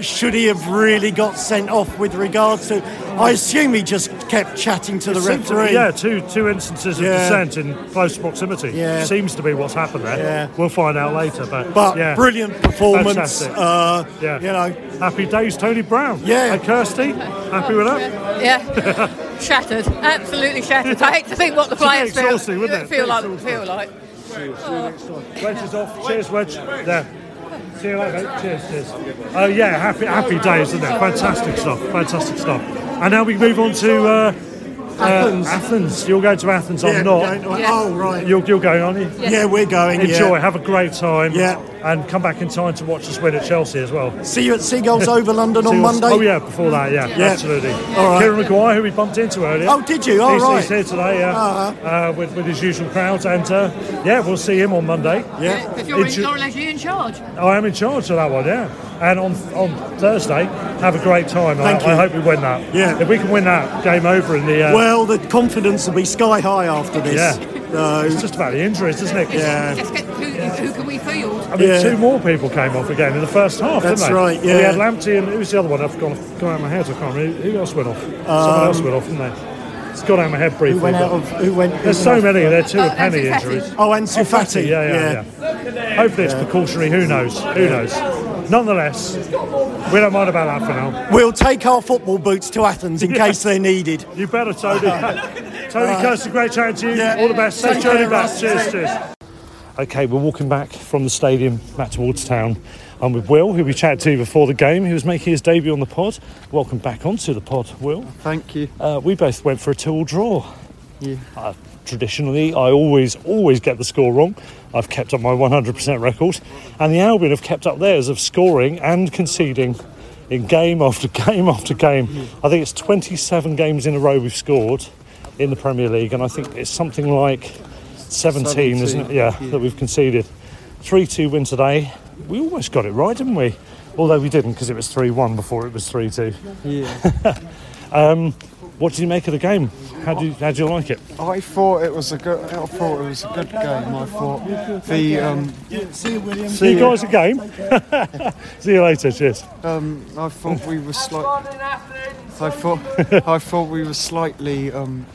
should he have really got sent off with regards to? I assume he just kept chatting to the It to referee. yeah, two two instances of Yeah. dissent in close proximity. Yeah. Seems to be what's happened there. Yeah. We'll find out later. But, But yeah. brilliant performance. Uh, yeah. You know, Happy days, Tony Brown. Yeah. And Kirsty, happy with that? Yeah, shattered, absolutely shattered. I hate to think what the It's a bit players feel. exhausting, wouldn't it? Feel Bit like, exhausting. feel like. Wedge is off. Cheers, Wedge. There. See you later. mate. Cheers, cheers. Oh yeah, happy happy days, isn't it? Fantastic stuff. Fantastic stuff. And now we move on to uh, Athens. Uh, Athens. You're going to Athens. I'm not. going to- Yeah. oh, right. You're, you're going, aren't you? Yeah. Yeah, we're going, Enjoy. yeah. Have a great time. Yeah. And come back in time to watch us win at Chelsea as well. See you at Seagulls over London on Monday. Oh yeah, before that, yeah, Yeah. absolutely. All right. Kieran Maguire, who we bumped into earlier. Oh, did you? Oh, he's, right. he's here today, yeah, Uh-huh. uh, with, with his usual crowd, and uh, yeah, we'll see him on Monday. Yeah. if you're, in, Inter- you're actually in charge. I am in charge of that one, yeah. And on on Thursday, have a great time. I, Thank you. I hope we win that. Yeah. If we can win that, game over in the. Uh, Well, the confidence will be sky high after this. Yeah. So, it's just about the injuries, isn't it? Yeah. Just get, who, who can we field? I mean, Yeah. two more people came off again in the first half, That's didn't they? right, We had Lamptey and who was the other one? I've gone, gone out of my head. I can't remember. Who else went off? Someone um, else went off, didn't they? It's gone out of my head briefly. who went out of? Who went? who There's went so off? many. There are two Oh, of penny Ansu injuries. Oh, Ansu oh, Fati. Yeah, yeah, yeah. Hopefully it's precautionary. Who knows? Who knows? Nonetheless, we don't mind about that for now. We'll take our football boots to Athens in case they're needed. You better, Tony. Tony Uh, Kirsten, great chatting to you. yeah. All the best. Safe journey back. Cheers, cheers. Okay, we're walking back from the stadium back towards town. I'm with Will, who we chatted to before the game. He was making his debut on the pod. Welcome back onto the pod, Will. Thank you. Uh, we both went for a two-all draw. Yeah. Uh, traditionally, I always, always get the score wrong. I've kept up my 100% record, and the Albion have kept up theirs of scoring and conceding in game after game after game. I think it's 27 games in a row we've scored in the Premier League, and I think it's something like 17, isn't it? Yeah, yeah. that we've conceded. 3-2 win today. We almost got it right, didn't we? Although we didn't because it was 3-1 before it was 3-2. Yeah. Um, what did you make of the game? How do you, how do you like it? I thought it was a good. I thought it was a good game. I thought the um, See you, William. See you guys a game. See you later. Cheers. um, I thought we were slightly. I thought I thought we were slightly. Um,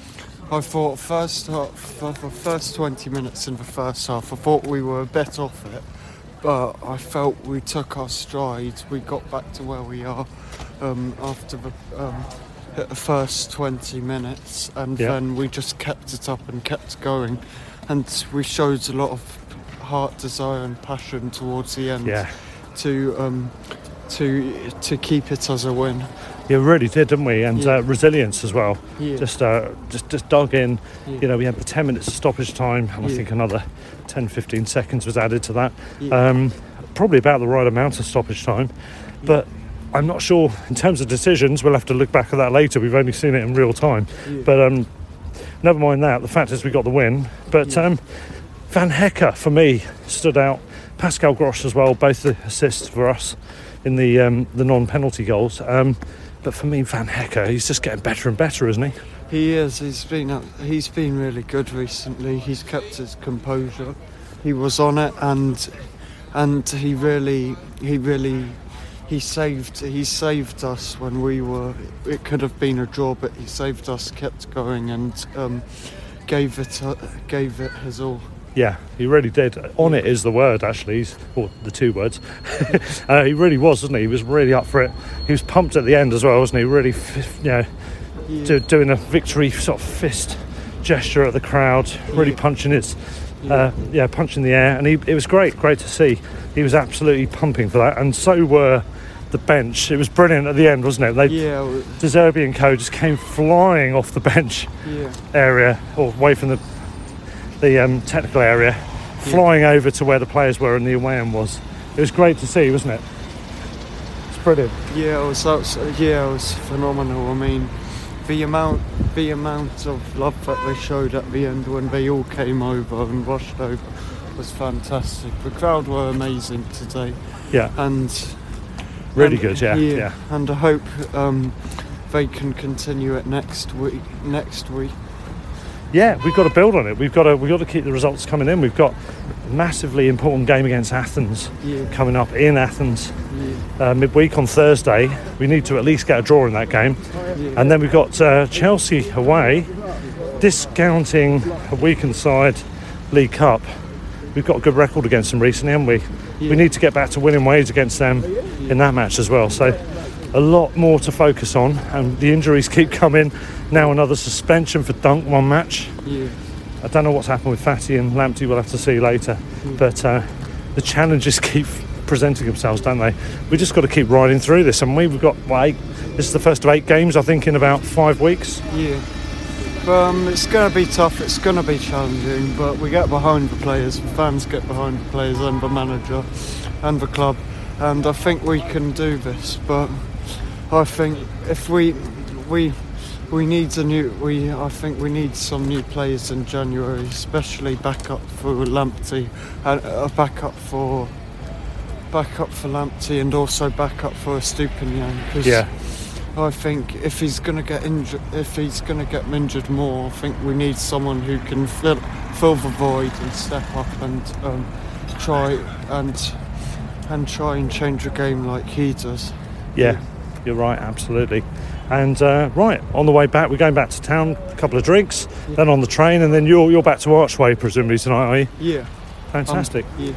I thought first half, for the first 20 minutes in the first half, I thought we were a bit off it, but I felt we took our stride. We got back to where we are um, after the um, the first 20 minutes, and Yeah. then we just kept it up and kept going, and we showed a lot of heart, desire, and passion towards the end Yeah. to um, to to keep it as a win. Yeah, we really did, didn't we? And Yeah. uh, resilience as well. Yeah. Just, uh, just, just dug in. Yeah. You know, we had the 10 minutes of stoppage time, and I think another 10, 15 seconds was added to that. Um, probably about the right amount of stoppage time, but. I'm not sure in terms of decisions. We'll have to look back at that later. We've only seen it in real time, but um, never mind that. The fact is, we got the win. But um, Van Hecke for me stood out. Pascal Gross as well, both the assists for us in the um, the non-penalty goals. Um, but for me, Van Hecke, he's just getting better and better, isn't he? He is. He's been uh, he's been really good recently. He's kept his composure. He was on it, and and he really he really he saved he saved us when we were. It could have been a draw, but he saved us, kept going, and um, gave it uh, gave it his all. Yeah, he really did. On it is the word, actually, or the two words. uh, he really was, wasn't he? He was really up for it. He was pumped at the end as well, wasn't he? Really, f- you know, Yeah. do, doing a victory sort of fist gesture at the crowd, really Yeah. punching its, uh, yeah, punching the air, and he, it was great, great to see. He was absolutely pumping for that, and so were the bench. It was brilliant at the end, wasn't it? They, Yeah, w- De Zerbi and co just came flying off the bench yeah. area or away from the the um, technical area, flying over to where the players were and the away end was. It was great to see, wasn't it? It's brilliant. Yeah, it was, yeah, it was phenomenal. I mean, the amount the amount of love that they showed at the end when they all came over and rushed over was fantastic. The crowd were amazing today, Yeah, and really and- good. Yeah, yeah. And I hope um, they can continue it next week. Next week. Yeah, we've got to build on it. We've got to we've got to keep the results coming in. We've got a massively important game against Athens Yeah. coming up in Athens Yeah. uh, midweek on Thursday. We need to at least get a draw in that game, Yeah. and then we've got uh, Chelsea away, discounting a weakened side League Cup. We've got a good record against them recently, haven't we? We need to get back to winning ways against them in that match as well. So a lot more to focus on, and the injuries keep coming. Now another suspension for Dunk one match. Yeah. I don't know what's happened with Fati and Lamptey. We'll have to see later. But uh, the challenges keep presenting themselves, don't they? We just got to keep riding through this, and we? we've got eight. This is the first of eight games, I think, in about five weeks. Yeah. Um, it's going to be tough. It's going to be challenging, but we get behind the players. The fans get behind the players and the manager and the club, and I think we can do this. But I think if we we we need a new we I think we need some new players in January, especially backup for Lamptey and uh, backup for backup for Lamptey and also backup for Estupiñán. Yeah. I think if he's going to get injured, if he's going to get injured more, I think we need someone who can fill fill the void and step up and um, try and and try and change the game like he does. Yeah, you're right, absolutely. And uh, right, on the way back, we're going back to town, a couple of drinks, then on the train, and then you're, you're back to Archway, presumably, tonight, are you? Yeah. Fantastic. Um, yeah.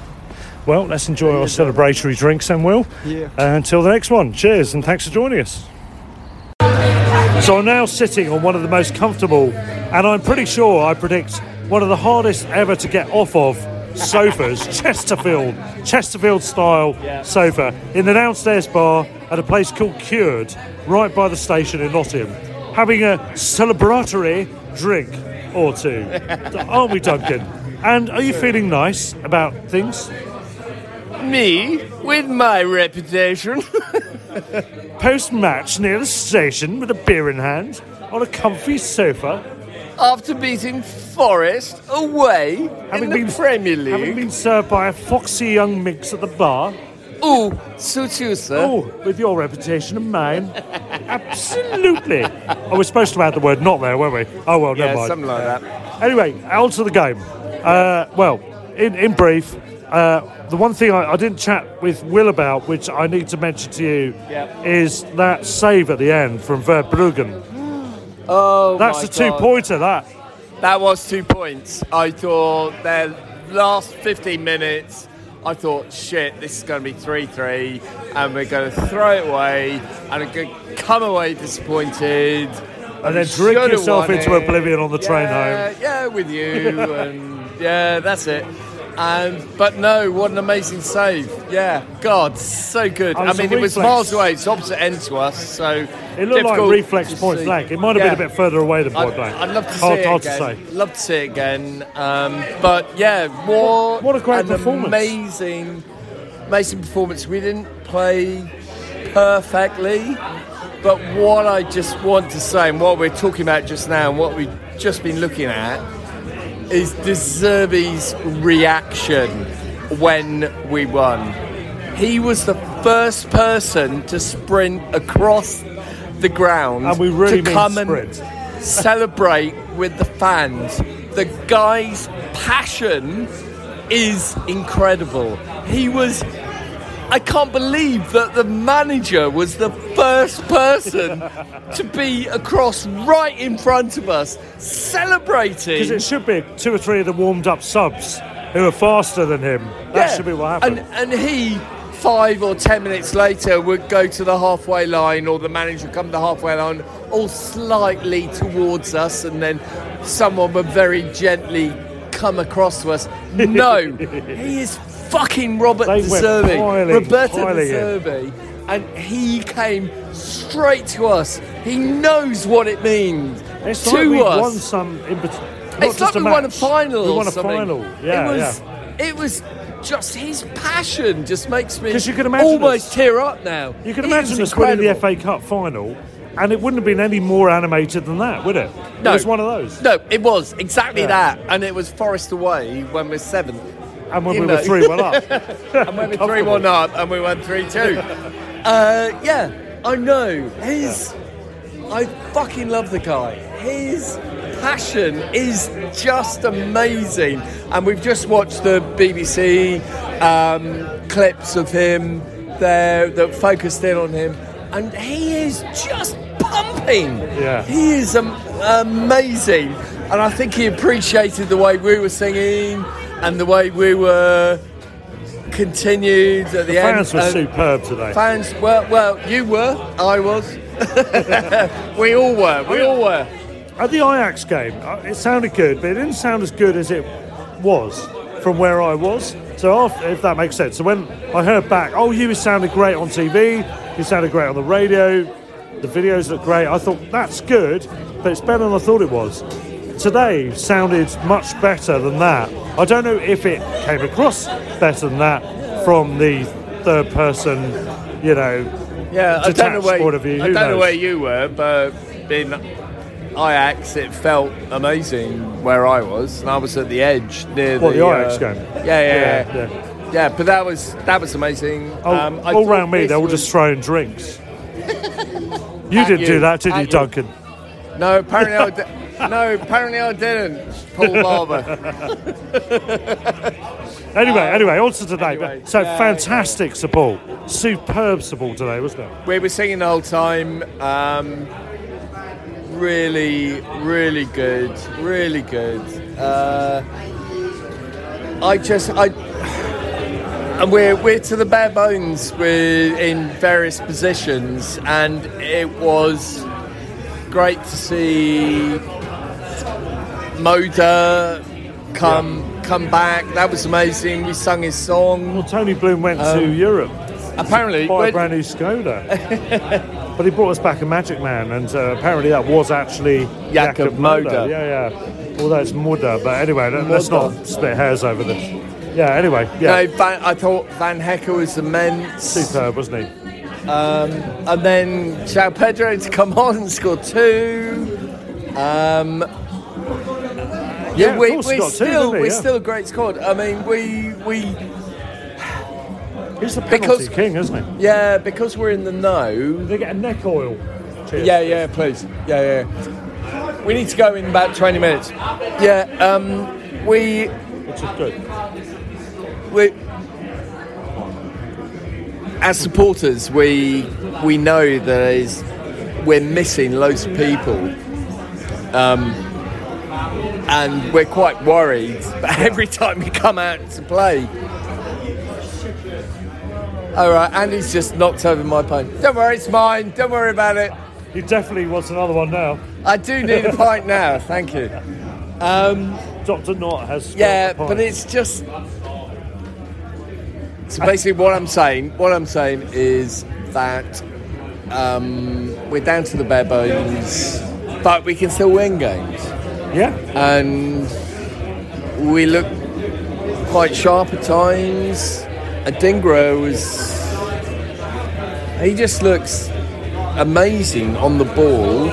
Well, let's enjoy our celebratory drinks then, Will. Yeah. Uh, until the next one. Cheers, and thanks for joining us. So I'm now sitting on one of the most comfortable, and I'm pretty sure I predict one of the hardest ever to get off of sofas, Chesterfield, Chesterfield style sofa, in the downstairs bar at a place called Cured, right by the station in Nottingham, having a celebratory drink or two. Aren't we, Duncan? And are you feeling nice about things? Me, with my reputation. Post match near the station with a beer in hand on a comfy sofa. After beating Forest away in the Premier League. Having been served by a foxy young mix at the bar. Ooh, suits you, sir. Oh, with your reputation and mine. Absolutely. Oh, we're supposed to add the word not there, weren't we? Oh, well, Yeah, never mind. something like that. Anyway, on to the game. Uh, well, in, in brief, uh, the one thing I, I didn't chat with Will about, which I need to mention to you, Yep. is that save at the end from Verbruggen. Oh, That's a two God. pointer, that. That was two points. I thought their last 15 minutes, I thought, shit, this is going to be 3 3, and we're going to throw it away, and going to come away disappointed. And then drink yourself into it. oblivion on the train home. Yeah, with you, and yeah, that's it. And but no, what an amazing save! Yeah, God, so good. Oh, I mean, it was miles away. It's opposite end to us, so It looked like reflex point blank. It might have been a bit further away than point I'd, blank. I'd love to see hard, it hard again. to say. Love to see it again. Um, but yeah, what What a great performance. Amazing, amazing performance. We didn't play perfectly, but what I just want to say and what we're talking about just now and what we've just been looking at is De Zerbi's reaction when we won. He was the first person to sprint across the ground And we really to come sprint. and celebrate with the fans. The guy's passion is incredible. He was. I can't believe that the manager was the first person to be across right in front of us, celebrating. Because it should be two or three of the warmed up subs who are faster than him. That Yeah, should be what happened. And, and he, five or ten minutes later, would go to the halfway line, or the manager would come to the halfway line, all slightly towards us, and then someone would very gently come across to us. No, he is fucking Robert They De Roberto De piling and he came straight to us. He knows what it means it's to like we us. won some. In It's like we won a final. We won a something. final. Yeah, it was, yeah. It was just his passion. Just makes me 'Cause you can imagine almost us- tear up now. You can imagine us winning the. FA Cup final, and it wouldn't have been any more animated than that, would it? No. It was one of those. No, it was exactly Yeah. that, and it was Forest away when we're seventh. And when You we know. were 3 1 up. and when we're three one up, and we won three two. uh, yeah, I know his. I fucking love the guy. His passion is just amazing, and we've just watched the BBC um, clips of him there that focused in on him, and he is just pumping. Yeah. He is am- amazing, and I think he appreciated the way we were singing and the way we were continued at the, The end. fans were superb today. Fans, well, well, you were, I was, we all were, we all were. At the Ajax game, uh, it sounded good, but it didn't sound as good as it was from where I was. So, after, if that makes sense. So, when I heard back, oh, you sounded great on TV, you sounded great on the radio, The videos look great. I thought that's good, but it's better than I thought it was. Today sounded much better than that. I don't know if it came across better than that from the third person, you know, Yeah, I don't know where point of view. I Who don't know where you were, but in Ajax, it felt amazing where I was, and I was at the edge near What, the, the Ajax uh, game? Yeah, yeah, Yeah, yeah, yeah. but that was that was amazing. Oh, Um, I all thought round me, they were was- just throwing drinks. You didn't you, do that, did you, you. Duncan? No, apparently I no, apparently I didn't. Paul Barber. Anyway, anyway, on to today. But- so yeah, fantastic support, superb support today, wasn't it? We were singing the whole time. Um, really, really good. Really good. Uh, I just, I, and we're we're to the bare bones. We're in various positions, and it was great to see Moder come come back. That was amazing. We sung his song. Well, Tony Bloom went Um, to Europe. Apparently, buy a brand new Skoda. but he brought us back a Magic Man, and uh, apparently that was actually Jakub Moder. Yeah, yeah. Although it's Muda, but anyway, let- let's not split hairs over this. Yeah. Anyway, yeah. No, Van, I thought Van Hecke was immense. Superb, wasn't he? Um, and then João Pedro to come on and score two. Um, Yeah, we, course he we're got two, still didn't we're Yeah. still a great squad. I mean, we we He's the penalty because- king, isn't he? yeah because we're in the know. They get a neck oil. Cheers. Yeah, yeah, please. Yeah, yeah. We need to go in about twenty minutes. Yeah, um, we Which is good. we as supporters we we know that is we're missing loads of people um, and we're quite worried but every time we come out to play all right Andy's just knocked over my pint don't worry it's mine don't worry about it He definitely wants another one now. I do need a pint now thank you um, Dr. Knott has. yeah, but it's just. So basically, what I'm saying, what I'm saying is that um, we're down to the bare bones, but we can still win games, Yeah. and we look quite sharp at times. And Dingra was. He just looks amazing on the ball.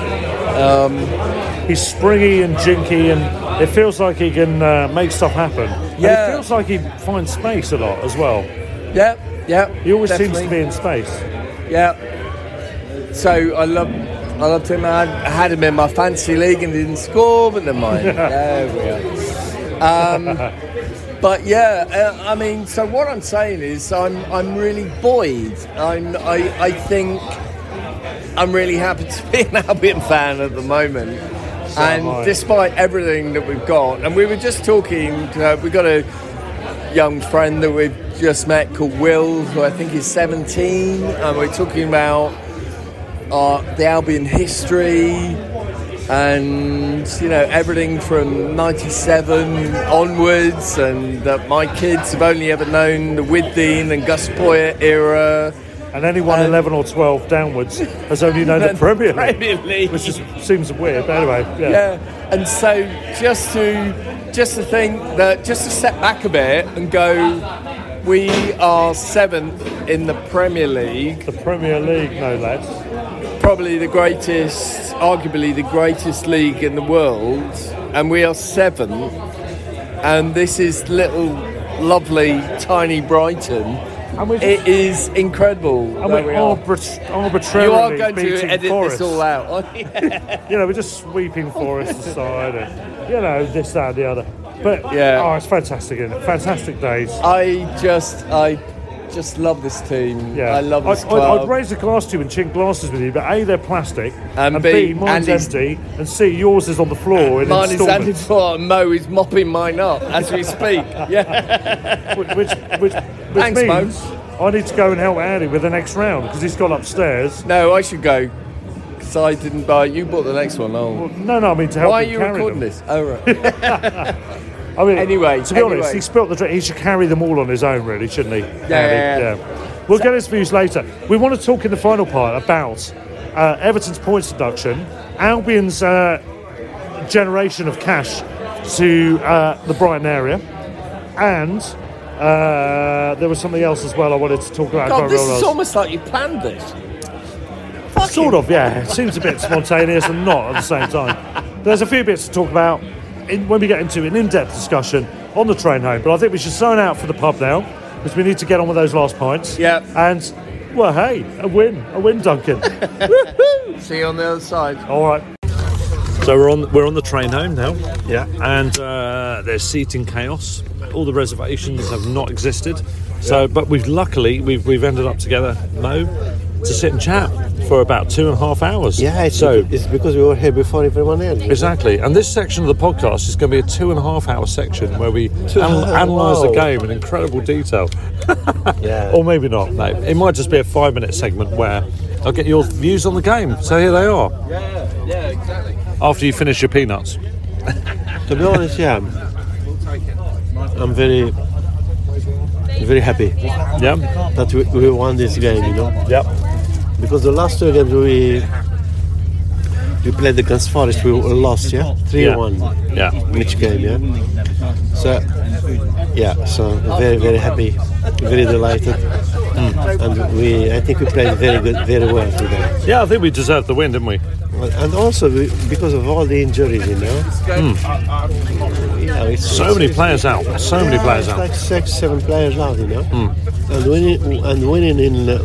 Um, He's springy and jinky, and it feels like he can uh, make stuff happen. And Yeah. it feels like he finds space a lot as well. Yeah, yeah. He always seems to be in space. Yeah. So I love, I loved him. I had, him in my fantasy league and didn't score, but never mind. there we are. Um, but yeah, uh, I mean, so what I'm saying is, I'm I'm really buoyed. I'm I I think I'm really happy to be an Albion fan at the moment. I. and despite everything that we've got, and we were just talking, uh, we got a young friend that we've just met called Will, who I think is 17, and we're talking about uh, the Albion history and you know everything from 97 onwards and that my kids have only ever known the Withdean and Gus Poyet era And anyone And- um, 11 or 12 downwards has only known the Premier League, Premier League. which is, seems weird. But anyway, yeah. yeah. And so just to just to think that just to step back a bit and go, we are seventh in the Premier League, The Premier League, no less. probably the greatest, arguably the greatest league in the world, and we are seventh. And this is little, lovely, tiny Brighton. And we're just- It is incredible. And we're arbit- You are going to edit Forest. this all out. you? You know, we're just sweeping forests aside and, you know, this, that, and the other. But, Yeah. oh, it's fantastic, isn't it? Fantastic days. I just, I just love this team. Yeah, I love this I'd, club. I'd, I'd raise a glass to you and chink glasses with you, but A, they're plastic, And and, B, B, mine's Andy's- empty, and C, yours is on the floor in Mine is Andy instalments. Fort oh, and Mo is mopping mine up as we speak. Yeah. which, which, which, which Thanks, Mo. means I need to go and help Andy with the next round because he's gone upstairs. No, I should go. Because I didn't buy. You bought the next one. Oh. No, no, I mean to help Why are you recording them. this? Oh right. I mean, Anyway, to be honest, he spilt the drink. He should carry them all on his own, really, shouldn't he? yeah, Andy? yeah. We'll get his views later. We want to talk in the final part about uh, Everton's points deduction, Albion's uh, generation of cash to uh, the Brighton area, and uh, there was something else as well I wanted to talk about. God, this is almost like you planned this. Sort of, yeah. It seems a bit spontaneous and not at the same time. There's a few bits to talk about in, when we get into an in-depth discussion on the train home, but I think we should sign out for the pub now because we need to get on with those last pints. Yeah. And, well, hey, a win. A win, Duncan. See you on the other side. All right. So we're on we're on the train home now. Yeah. And uh, there's seating chaos. All the reservations have not existed. So, but we've luckily we've we've ended up together, Mo, to sit and chat for about two and a half hours. Yeah, it's, so it's because we were here before everyone else. Exactly, and this section of the podcast is going to be a two and a half hour section where we Two- anal- analyse the game in incredible detail. Yeah. or maybe not. No, it might just be a five minute segment where I'll get your views on the game. So here they are. Yeah, yeah, exactly. After you finish your peanuts. To be honest, yeah, I'm very, very happy. Yeah. That we, we won this game, you know. Yep. Because the last two games we we played against Forest, we lost, yeah, three Yeah. one. Yeah. Each game, yeah. So, yeah, so very very happy, very delighted, hmm. and we I think we played very good, very well today. Yeah, I think we deserved the win, didn't we? And also we, because of all the injuries, you know. Hmm. Yeah, it's, So many players out. So many players it's out. Like six, seven players out, you know. Hmm. And winning and winning in uh,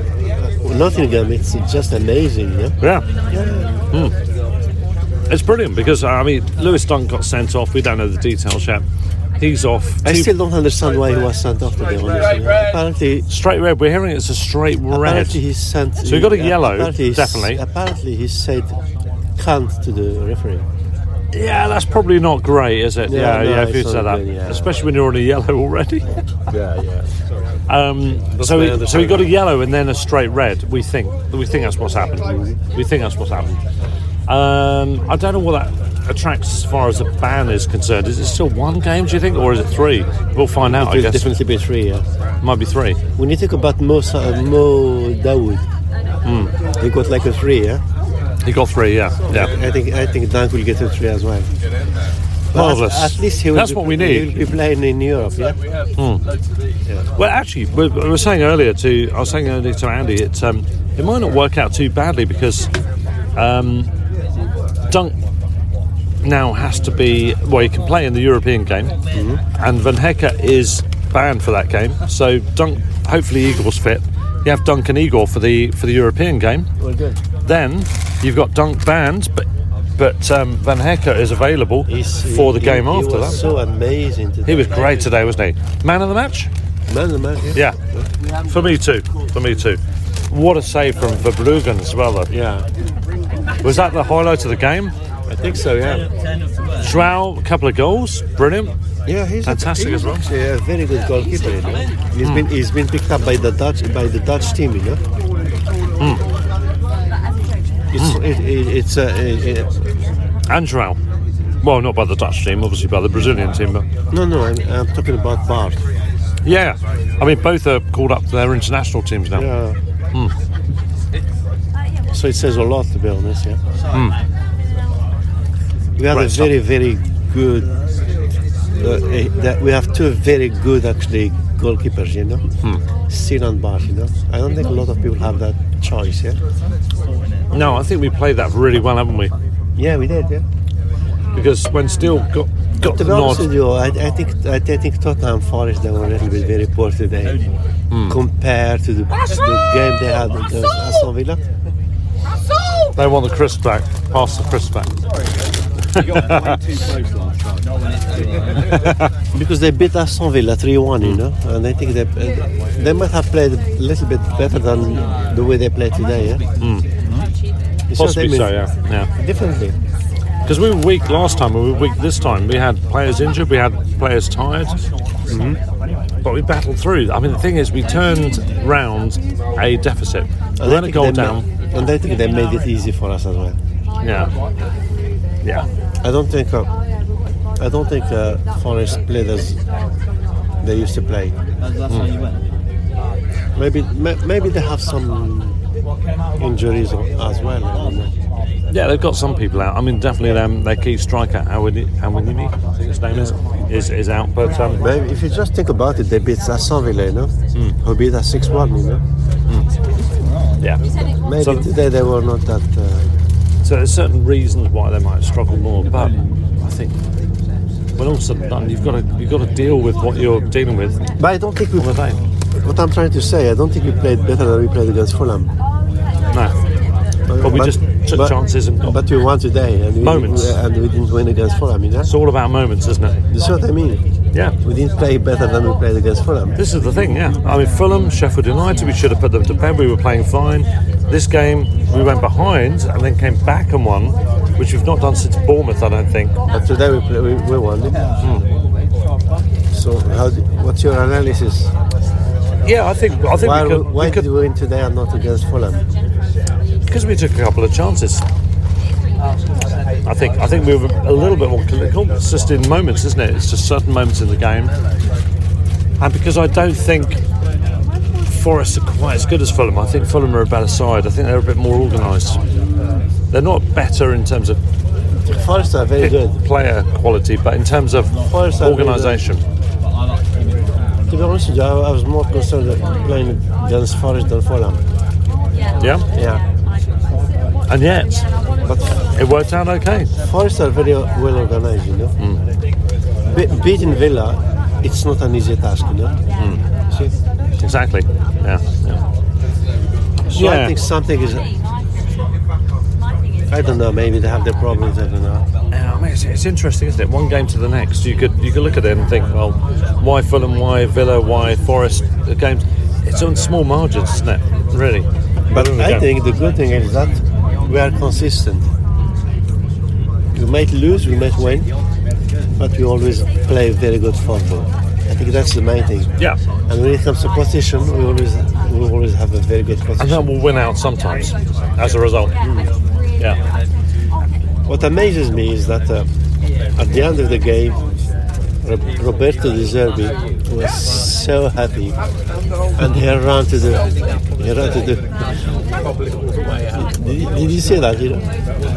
Nottingham, it's just amazing, you know. Yeah. Hmm. It's brilliant because I mean Lewis Dunk got sent off. We don't know the details yet. He's off. I still don't understand why he was sent off. To be honest, you know. apparently straight red. We're hearing it's a straight red. Apparently he's sent. So we got a uh, yellow, apparently definitely. Apparently he said can't to the referee. Yeah, that's probably not great, is it? Yeah, Yeah, no, yeah. If you not said that, good, yeah. especially when you're on a yellow already. Yeah, yeah. Um, so, we, so we got a yellow and then a straight red. We think we think that's what's happened. We think that's what's happened. Um, I don't know what that attracts as far as a ban is concerned. Is it still one game? Do you think, or is it three? We'll find out. It I will guess definitely be three. Yeah. might be three. When you think about Mo, Sa- Mo Dawood, he got like a three. Yeah. He got three. Yeah, yeah. I think I think Dunk will get a three as well. But Marvellous. At, at least he will That's be, what we need. He need. will be playing in Europe. Yeah. Well, actually, we we were saying earlier to I was saying earlier to Andy, it um, it might not work out too badly because um, Dunk now has to be well, he can play in the European game, and Van Hecke is banned for that game. So Dunk, hopefully Igor's fit. You have Dunk and Igor for the for the European game. Well, good. Then you've got Dunk banned, but but um, Van Hecke is available for the He- game he after was that. So amazing. Today. He was great today, wasn't he? Man of the match. Man of the match. Yeah. Yeah, for me too. For me too. What a save from Verbruggen as well, though. Yeah. Was that the highlight of the game? I think so. Yeah. Joao, a couple of goals, brilliant. Yeah, he's fantastic a, as well. he's actually a very good goalkeeper. You know? He's Hmm. been he's been picked up by the Dutch by the Dutch team. You know. Hmm. It's it, it, it's it, it, And Joao. Well, not by the Dutch team, obviously by the Brazilian team, but no no I'm, I'm talking about Bart. yeah. I mean, both are called up to their international teams now. Yeah. Hmm. So it says a lot to be honest. Yeah. Hmm. We have Great a very very good. Uh, eh, that we have two very good actually goalkeepers. You know. Hmm. Sin and Bart. You know. I don't think a lot of people have that choice. Yeah. No, I think we played that really well, haven't we? Yeah, we did. Yeah. Because when Steele got got To the be honest nod, with you, I, I think I, think Tottenham Forest they were a little bit very poor today Hmm. compared to the, the game they had against Aston Villa. they want the crisp back. Pass the crisp back. because they beat Aston Villa 3-1, you know, and I think they they might have played a little bit better than the way they played today. Yeah. You see what I Possibly so, yeah. yeah. Definitely. Because we were weak last time, we were weak this time. We had players injured, we had players tired, Mm-hmm. but we battled through. I mean, the thing is, we turned round a deficit. And We I went a goal they down. ma- and I think they made it easy for us as well. Yeah. Yeah. I don't think uh, I don't think uh, Forest played as they used to play. Hmm. Maybe ma- maybe they have some injuries as well. I don't know. Yeah, they've got some people out. I mean, definitely them. Their key striker, Awoniyi, I think his name is, is, is out. But um, But if you just think about it, they beat Aston Villa, you know, who beat us 6 1, you know. yeah, Maybe So- today they were not that. Uh, So there's certain reasons why they might struggle more, but I think when all said and done, you've got to you've got to deal with what you're dealing with. But I don't think we. All the time. What I'm trying to say, I don't think we played better than we played against Fulham. No, but we just took but- chances and got But we won today, and we, Moments. and we didn't win against Fulham. You know? It's all about moments, isn't it? See what I mean? Yeah. We didn't play better than we played against Fulham. This is the thing, yeah. I mean, Fulham, Sheffield United, we should have put them to bed. We were playing fine. This game, we went behind and then came back and won, which we've not done since Bournemouth, I don't think. But today we play, we, we won. Hmm. So, how what's your analysis? Yeah, I think I think why we could, why we could did we win today and not against Fulham? because we took a couple of chances. I think I think we were a little bit more clinical. It's just in moments, isn't it? It's just certain moments in the game, and because I don't think Forest are quite as good as Fulham. I think Fulham are a better side. I think they're a bit more organised. They're not better in terms of Forest are very good. player quality, but in terms of Forest are very good. organisation. To be honest with you, I, I was more concerned playing against Forest than Fulham. Yeah, Yeah. and yet But it worked out okay. Forest are very well organized, you know. Mm. Be- beating Villa, it's not an easy task, you know. Mm. See? Exactly. Yeah. yeah. So Yeah. I think something is. I don't know. Maybe they have their problems. I don't know. Yeah, I mean, it's, it's interesting, isn't it? One game to the next, you could you could look at it and think, well, why Fulham, why Villa, why Forest? The games, it's on small margins, isn't it? Really. But I think the good thing is that we are consistent. We might lose, we might win, but we always play very good football. I think that's the main thing. Yeah. And when it comes to position, we always we always have a very good position. and that will win out sometimes as a result. Mm. Yeah. What amazes me is that uh, at the end of the game, Roberto De Zerbi was so happy, and he ran to the he ran to the. Did, did you see that? You know,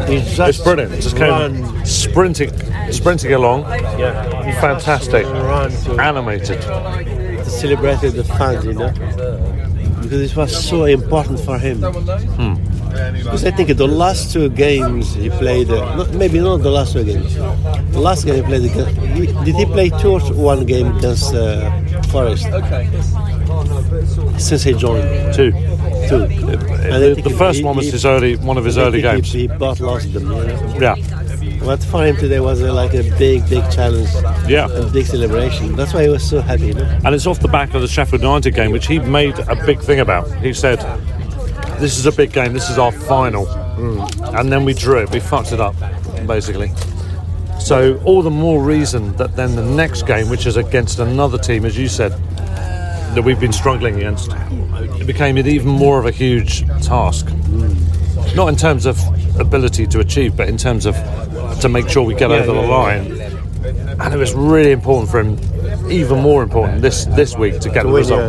he just It's brilliant. Just came ran sprinting, sprinting along. Yeah. Fantastic. Animated. to celebrate the fans, you know, because it was so important for him. Hmm. Because I think the last two games he played, uh, not, maybe not the last two games, the last game he played, he, did he play two or one game against uh, Forest? Okay. Since he joined, Two. two. The, the first one was his early, one of his early games. He, he both lost them. You know? Yeah. But for him today was uh, like a big, big challenge. Yeah. A big celebration. That's why he was so happy. You know? And it's off the back of the Sheffield United game, which he made a big thing about. He said, "This is a big game. This is our final." Mm. And then we drew it. We fucked it up, basically. So all the more reason that then the next game, which is against another team, as you said, that we've been struggling against, it became even more of a huge task. Not in terms of ability to achieve, but in terms of to make sure we get Yeah, over the yeah, line. And it was really important for him, even more important this this week to get To the win, result.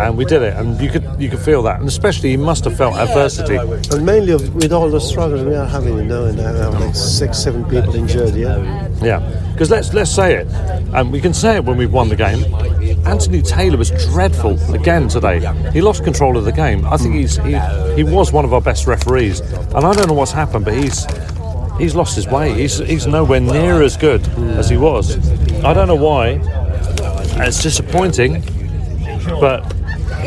And we did it, and you could you could feel that, and especially he must have felt adversity. And mainly with all the struggles we are having, you know, and like six, seven people injured, yeah. Yeah, because let's let's say it, and we can say it when we've won the game. Anthony Taylor was dreadful again today. He lost control of the game. I think he's he, he was one of our best referees, and I don't know what's happened, but he's he's lost his way. He's he's nowhere near as good as he was. I don't know why. It's disappointing, but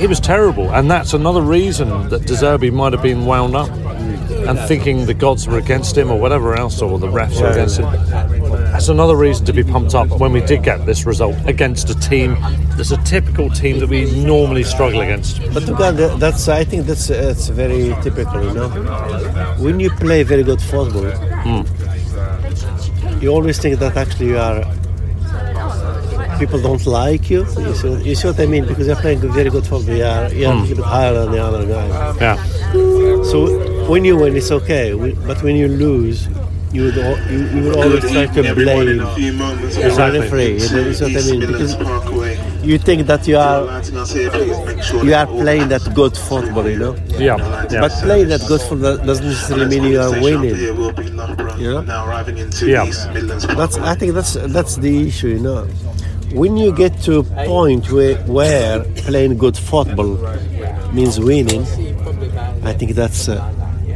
he was terrible, and that's another reason that De Zerbi might have been wound up and thinking the gods were against him or whatever else, or the refs were against him. That's another reason to be pumped up when we did get this result against a team that's a typical team that we normally struggle against. But look at that, that's I think that's uh, it's very typical, you know. When you play very good football, you always think that actually you are people don't like you. You see, you see what I mean? Because you're playing very good football, you are you're a mm. little bit higher than the other guy. Yeah. So when you win, it's okay. We- But when you lose, you would al- you, you would always try to blame the Exactly. referee. You know, you see what I mean? Because you think that you are you are playing that good football, you know. Yeah, yeah. But playing that good football doesn't necessarily mean you are winning. You know. Yeah. That's I think that's that's the issue, you know. When you get to a point where, where playing good football means winning, I think that's uh,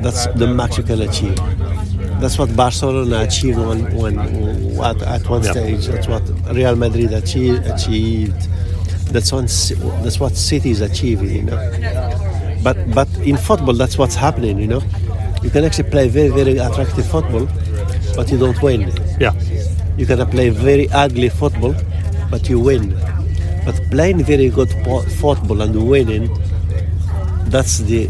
that's the max you can achieve. That's what Barcelona achieved when, when at, at one Yeah. stage. That's what Real Madrid achieved. achieved. That's. Ci- That's what cities achieve. You know. But but in football, that's what's happening. You know. You can actually play very very attractive football, but you don't win. Yeah. You can play very ugly football, but you win. But playing very good football and winning, that's the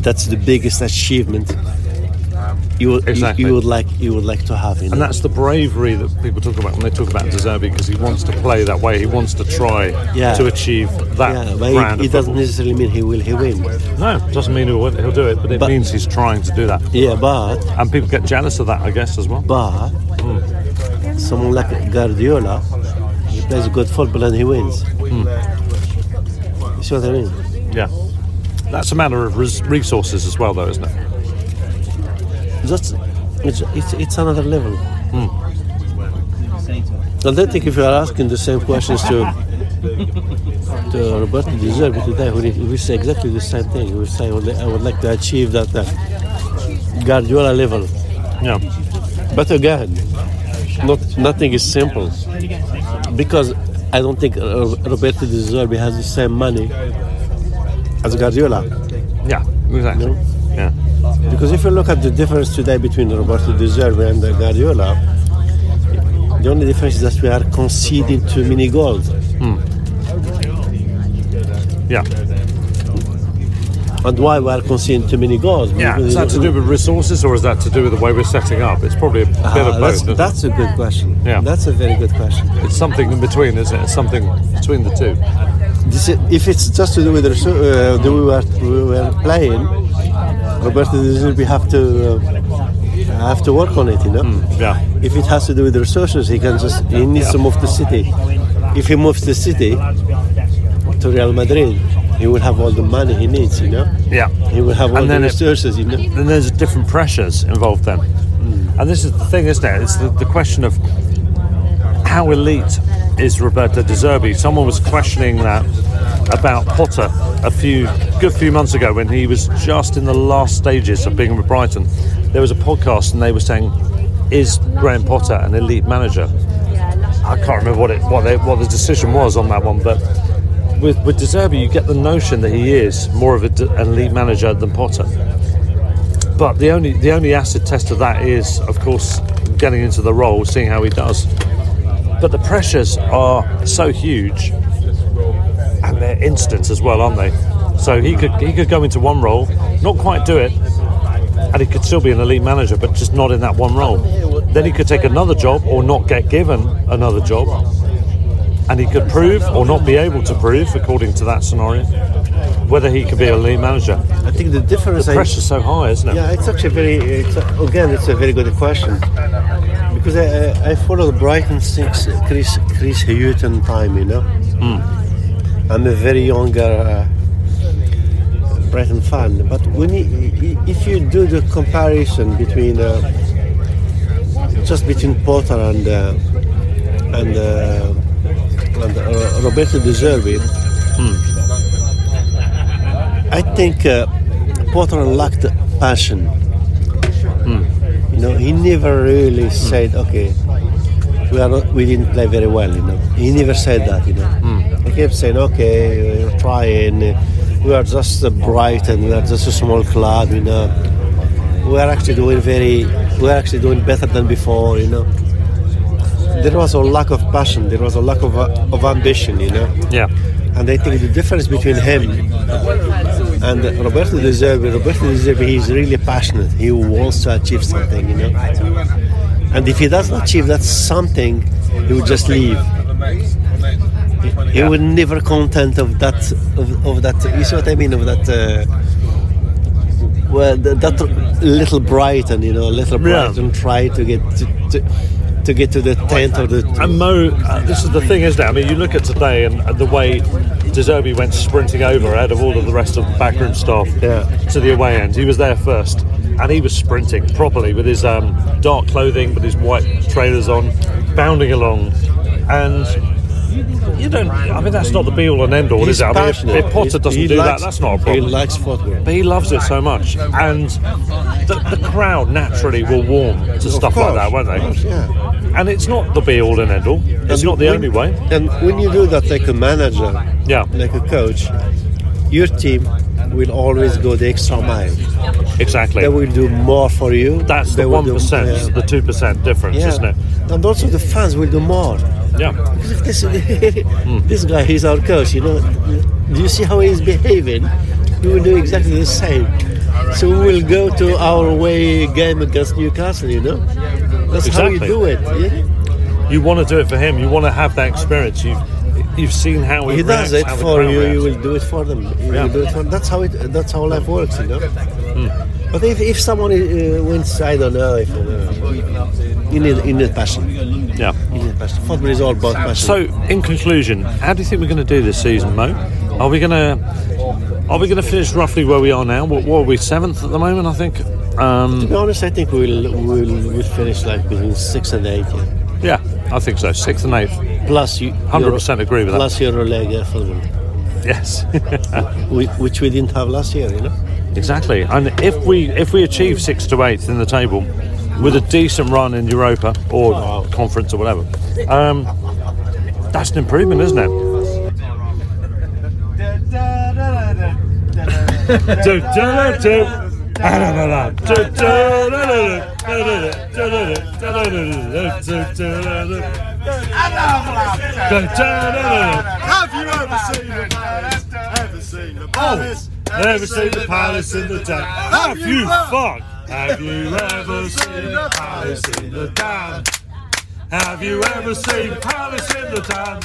that's the biggest achievement you would, you- Exactly. you, would like you would like to have. You know? And that's the bravery that people talk about when they talk about De Zerbi because he wants to play that way. He wants to try Yeah. to achieve that yeah, but brand it, it doesn't necessarily mean he will he win. No, doesn't mean he'll, he'll do it, but it But- means he's trying to do that. Yeah, but And people get jealous of that, I guess, as well. but hmm. Someone like Guardiola, he plays good football and he wins. Hmm. You see what I mean? Yeah. That's a matter of res- resources as well, though, isn't it? Just it's it's, it's another level. And I think if you are asking the same questions to to Roberto De Zerbi today, he will say exactly the same thing. Will say, "I would I would like to achieve that uh, Guardiola level." Yeah. But again, not nothing is simple because I don't think uh, Roberto De Zerbi has the same money as Guardiola. Yeah, exactly. Yeah. Because if you look at the difference today between Roberto De Zerbi and Guardiola, the only difference is that we are conceding too many goals. Yeah. And why we are conceding too many goals? Yeah. Is that to do with resources or is that to do with the way we're setting up? It's probably a bit Ah, of both. that's, that's a good question. Yeah. That's a very good question. It's something in between, isn't it? It's something between the two. This is, if it's just to do with the, uh, the way we were, we were playing, Roberto Zerbi have to uh, have to work on it. You know. Hmm, yeah. If it has to do with the resources, he can just he needs to move the city. If he moves the city to Real Madrid, he will have all the money he needs. You know. Yeah. He will have all the then it- resources. You know. Then there's different pressures involved then. Hmm. And this is the thing, isn't it? It's the, the question of how elite is Roberto De Zerbi? Someone was questioning that about Potter a few good few months ago when he was just in the last stages of being with Brighton. There was a podcast and they were saying, "Is Graham Potter an elite manager?" I can't remember what it what they, what the decision was on that one, but with with De Zerbi, you get the notion that he is more of a, elite manager than Potter. But the only the only acid test of that is, of course, getting into the role, seeing how he does. But the pressures are so huge, and they're instant as well, aren't they? So he could he could go into one role, not quite do it, and he could still be an elite manager, but just not in that one role. Then he could take another job or not get given another job, and he could prove or not be able to prove, according to that scenario, whether he could be a elite manager. I think the difference. The I- pressure's so high, isn't it? Yeah, it's actually very. It's, again, it's a very good question because I, I I followed Brighton since Chris Chris Hughton time. You know, I'm a very younger uh, Brighton fan. But when you, if you do the comparison between uh, just between Potter and uh, and, uh, and uh, Uh, Roberto De Zerbi, hmm. I think uh, Potter lacked passion. Hmm. You know, he never really hmm. said, "Okay, we are not, we didn't play very well." You know, he never said that. You know, he kept saying, "Okay, we're trying. We are just a and We are just a small club. You know, we are actually doing very. We are actually doing better than before. You know." There was a lack of passion. There was a lack of, uh, of ambition. You know. Yeah. And I think the difference between him and Roberto De Zerbi, Roberto De Zerbi, he's really passionate. He wants to achieve something, you know. And if he doesn't achieve that something, he would just leave. He, he would never content of that, of, of that. You see what I mean? Of that. Uh, well, th- that little Brighton, you know, little Yeah. Brighton try to get to, to to get to the tenth or the. And Mo, uh, this is the thing, isn't it? I mean, you look at today and, and the way De Zerbi went sprinting over ahead of all of the rest of the backroom staff to the away end. He was there first, and he was sprinting properly with his um, dark clothing, with his white trainers on, bounding along, and. You don't. I mean, that's not the be all and end all, is it? I mean, if, if Potter doesn't he do likes- that, that's not a problem. he likes football. But he loves it so much, and the, the crowd naturally will warm to stuff like that, won't they? Yeah. And it's not the be all and end all. It's And not the when- only way. And when you do that like a manager, yeah, like a coach, your team will always go the extra mile. Exactly. They will do more for you. That's They the one percent, the two percent difference, Yeah. isn't it? And also the fans will do more. Yeah. This, this guy, he's our coach, you know. Do you see how he's behaving? We will do exactly the same. So we will go to our way game against Newcastle, you know. That's how you do it. Yeah? You want to do it for him. You want to have that experience. You've you've seen how he, He does it for you. reacts. You will do it for them. You Yeah. will do it for That's how it. That's how life works, you know. But if, if someone uh, wins, I don't know. If, uh, you need you need passion. Yeah. You need passion. Football is all about passion. So, in conclusion, how do you think we're going to do this season, Mo? Are we going to are we going to finish roughly where we are now? What, what are we seventh at the moment? I think. to Um, be honest, I think we'll we'll, we'll finish like between six and eight. Yeah. yeah, I think so. Sixth and eighth. Plus, you hundred percent agree with that. Plus Eurolega football. Yes. we, which we didn't have last year, you know. Exactly, and if we if we achieve sixth to eighth in the table with a decent run in Europa or conference or whatever. Um, that's an improvement, isn't it? Have you ever seen the palace? Ever seen the oh, palace in the? Have you fucked? Have you ever seen the palace in the dam? Have you ever seen palace in the dam?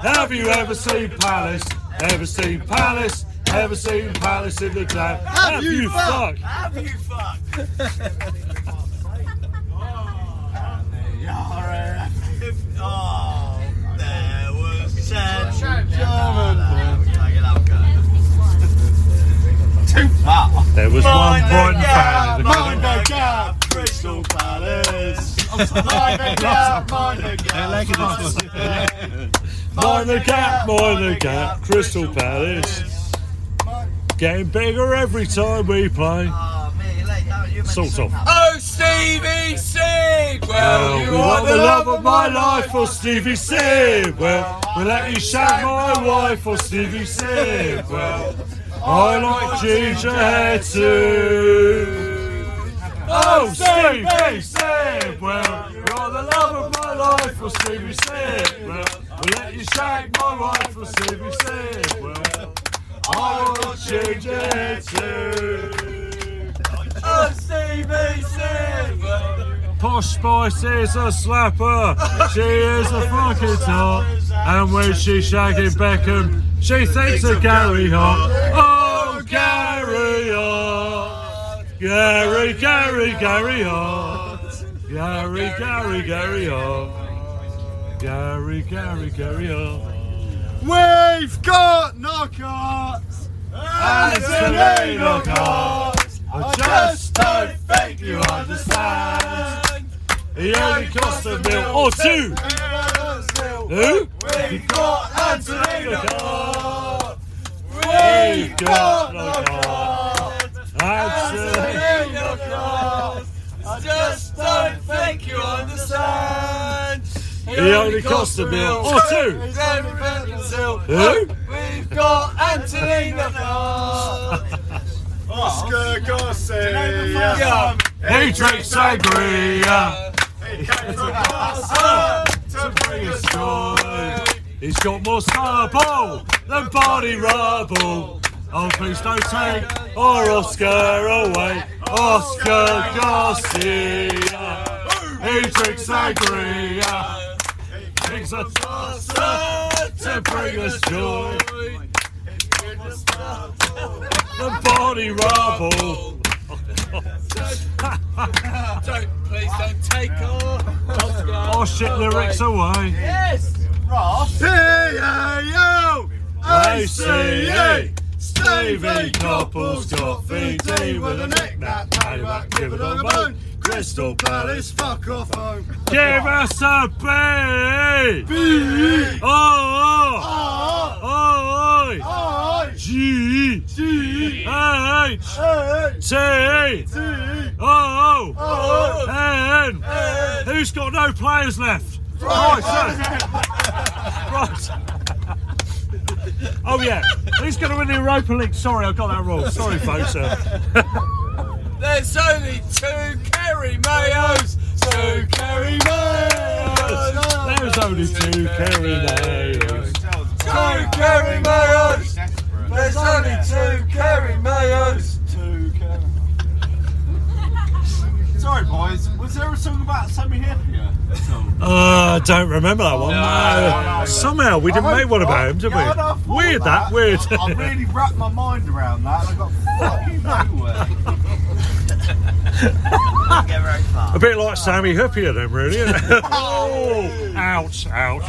Have you ever seen palace? Ever seen palace? Ever seen palace in the dam? Have you fuck? Have you fucked? Oh, there was ten Too far. There was one Brighton fan. Mind the gap, Crystal Palace. Mind the gap, mind the gap. Mind the gap, mind the gap, Crystal Palace. Getting bigger every time we play. Ah, sort of. Oh, Stevie Sidwell, Well, you we are want the the love love of my life for Stevie Sidwell. We let you shag my wife for Stevie Sidwell. I like jujitsu. Oh, Stevie said, well, you're the love of my life, for Stevie said, well, we'll let you shag my wife, for Stevie said, well, I like jujitsu. Oh, Stevie said, Posh Spice is a slapper. She is a fucking top. And when she's shagging Beckham, she thinks of Gary Hart. Oh, Gary Hart. Gary, Gary, Gary Hart. Gary, Gary, Gary Hart. Gary, Gary, Gary Hart. We've got Knockaert. Anthony Knockaert. I just don't think you understand. He only cost Jönköping blev or two. Who? We've got Anthony Antonina! We've got Antonina class! I just don't think you understand! He only cost Jönköping blev or two. Who? We've got Antonina class! Oscar Garcia! He drinks sangria! He came from Barca to bring us joy. He's got more stubble than body rubble. Oh, please don't take our Oscar away. Oscar Garcia. He drinks sangria. Drinks a tosser to bring us joy. The body rubble. Don't, please don't take off. Oh shit, lyrics away. Yes, Ross. P-A-U A-C-E Stevie Coppell's got VD with a knick-knack, paddywhack, give it on the bone. Crystal Palace, fuck off home. Give us a B! B! Oh oh. Ah. Oh, ah. oh! oh! Oh! Oh! G! G! H! T! Oh! Oh! N! Who's got no players left? Right, right. Oh yeah, who's going to win the Europa League? Sorry, I got that wrong. Sorry, folks. There's only two Kerry Mayos. Two Kerry Mayos. There's only two Kerry Mayos. Two Kerry Mayos. There's only two Kerry Mayos. Two Kerry. Sorry, boys. Was there a song about Sami Hyypiä? Uh, I don't remember that one. No, No. no, no. Somehow we didn't make one about him, did yeah, I know, I we? Weird that, weird. I really wrapped my mind around that and I got fucking nowhere. A bit like Sami Hyypiä then, really. isn't it? oh, ouch, ouch.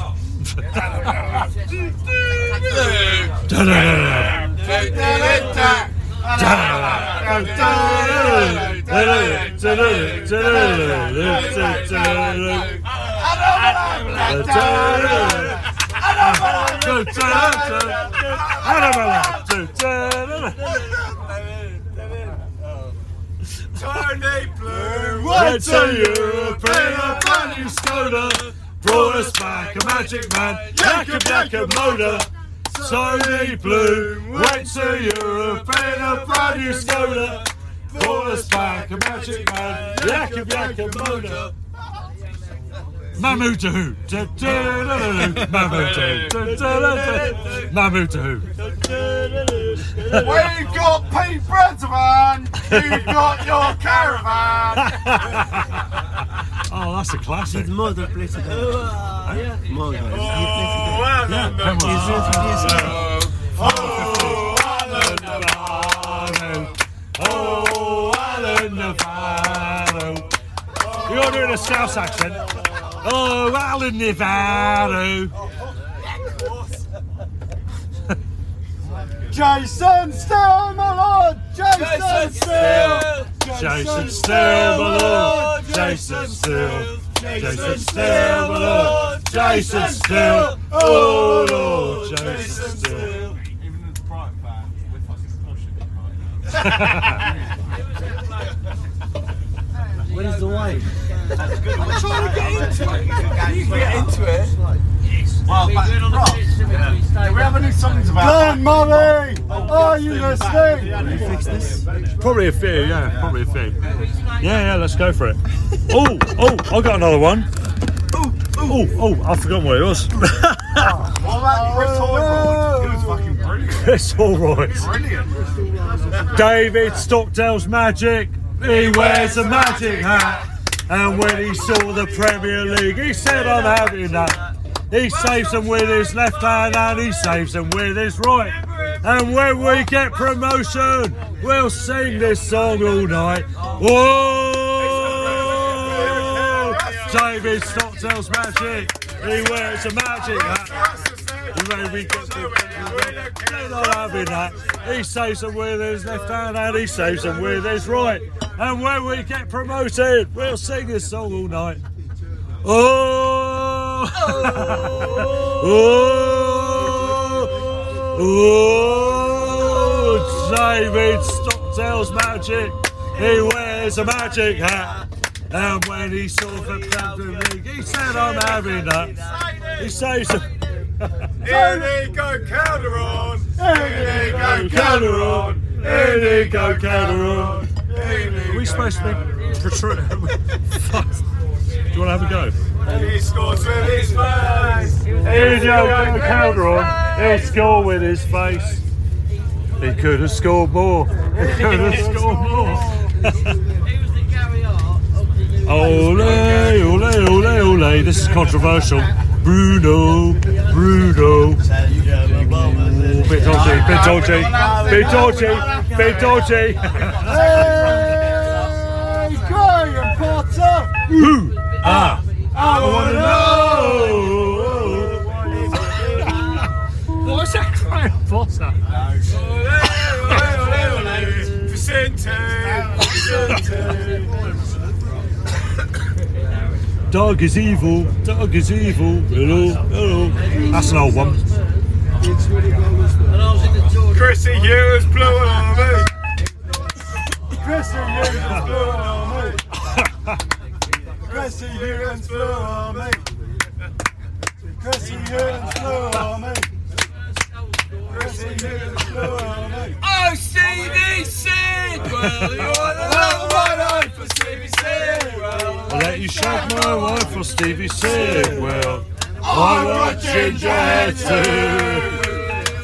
Tony Bloom. Went to Europe in a brand new Skoda. Brought us back a magic man, Jakub Jakub Moder. Tony went to Europe in a brand new Skoda. Brought us back a magic man, Jakub Jakub Moder. Mamu to who? Mamu to who? Mamu to who? We've got Pete Brenterman. You've got your caravan. Oh, that's a classic. His mother plays it. Oh, yeah. Mother. He Yeah, plays come it. on. He's introduced. Oh, oh Alan Navarro. You're doing a Scouse accent. Oh, Alan Navarro. Jason Steele, my lord. Jason Steele. Jason Steele, my lord. Jason Steele. Jason Steele, my lord. Jason Steele. Oh, Lord. Jason Steele. Where's the wife? I'm trying to get into it. You get into it. Well, but Ross, do we have any songs about Glenn Murray, are you listening? Can You fix this? Probably a few, yeah, probably a few. Yeah, yeah, let's go for it. Oh, oh, I got another one. Oh, oh, oh, I've forgotten what it was. What about Chris Holroyd? It was fucking brilliant. Chris Allroyd. Brilliant. David Stockdale's magic. He wears a magic hat. And when he saw the Premier League, he said, I'm having that. He saves them with his left hand and he saves them with his right. And when we get promotion, we'll sing this song all night. Whoa! David Stockdale's magic. He wears a magic hat. When we get to they're not having that. He saves them with his left hand and he saves them with his right. And when we get promoted, we'll sing this song all night. Oh! oh! Oh! David Stockdale's magic. He wears a magic hat. And when he saw the Champions League, he said, I'm having that. He saves them. Here they go, counter on. Here they go, counter on. Here they go, counter on. Are we supposed to be protruding? Do you want to have a go? He scores with his face. Here you go, counter on. He'll score with his face. He could have scored more. He could have scored more. ole, ole, ole, ole. This is controversial. Bruno, Bruno. Petoche, Petoche, Petoche, Petoche. Hey, Graham Potter. Who? Ah. I want to know. What's that Graham Potter? Oh, Vicente, oh, oh, Vicente. Dog is evil. Dog is evil. Hello, hello. That's an old one. Chrissy Hughes blew blew on me. Chrissy Hughes blew on me. Chrissy Hughes blew on me. Chrissy Hughes blew on me. Oh, Stevie Sidwell, you're the love of my life for Stevie. I'll let you shake my wife for Stevie Sidwell. I want ginger hair too.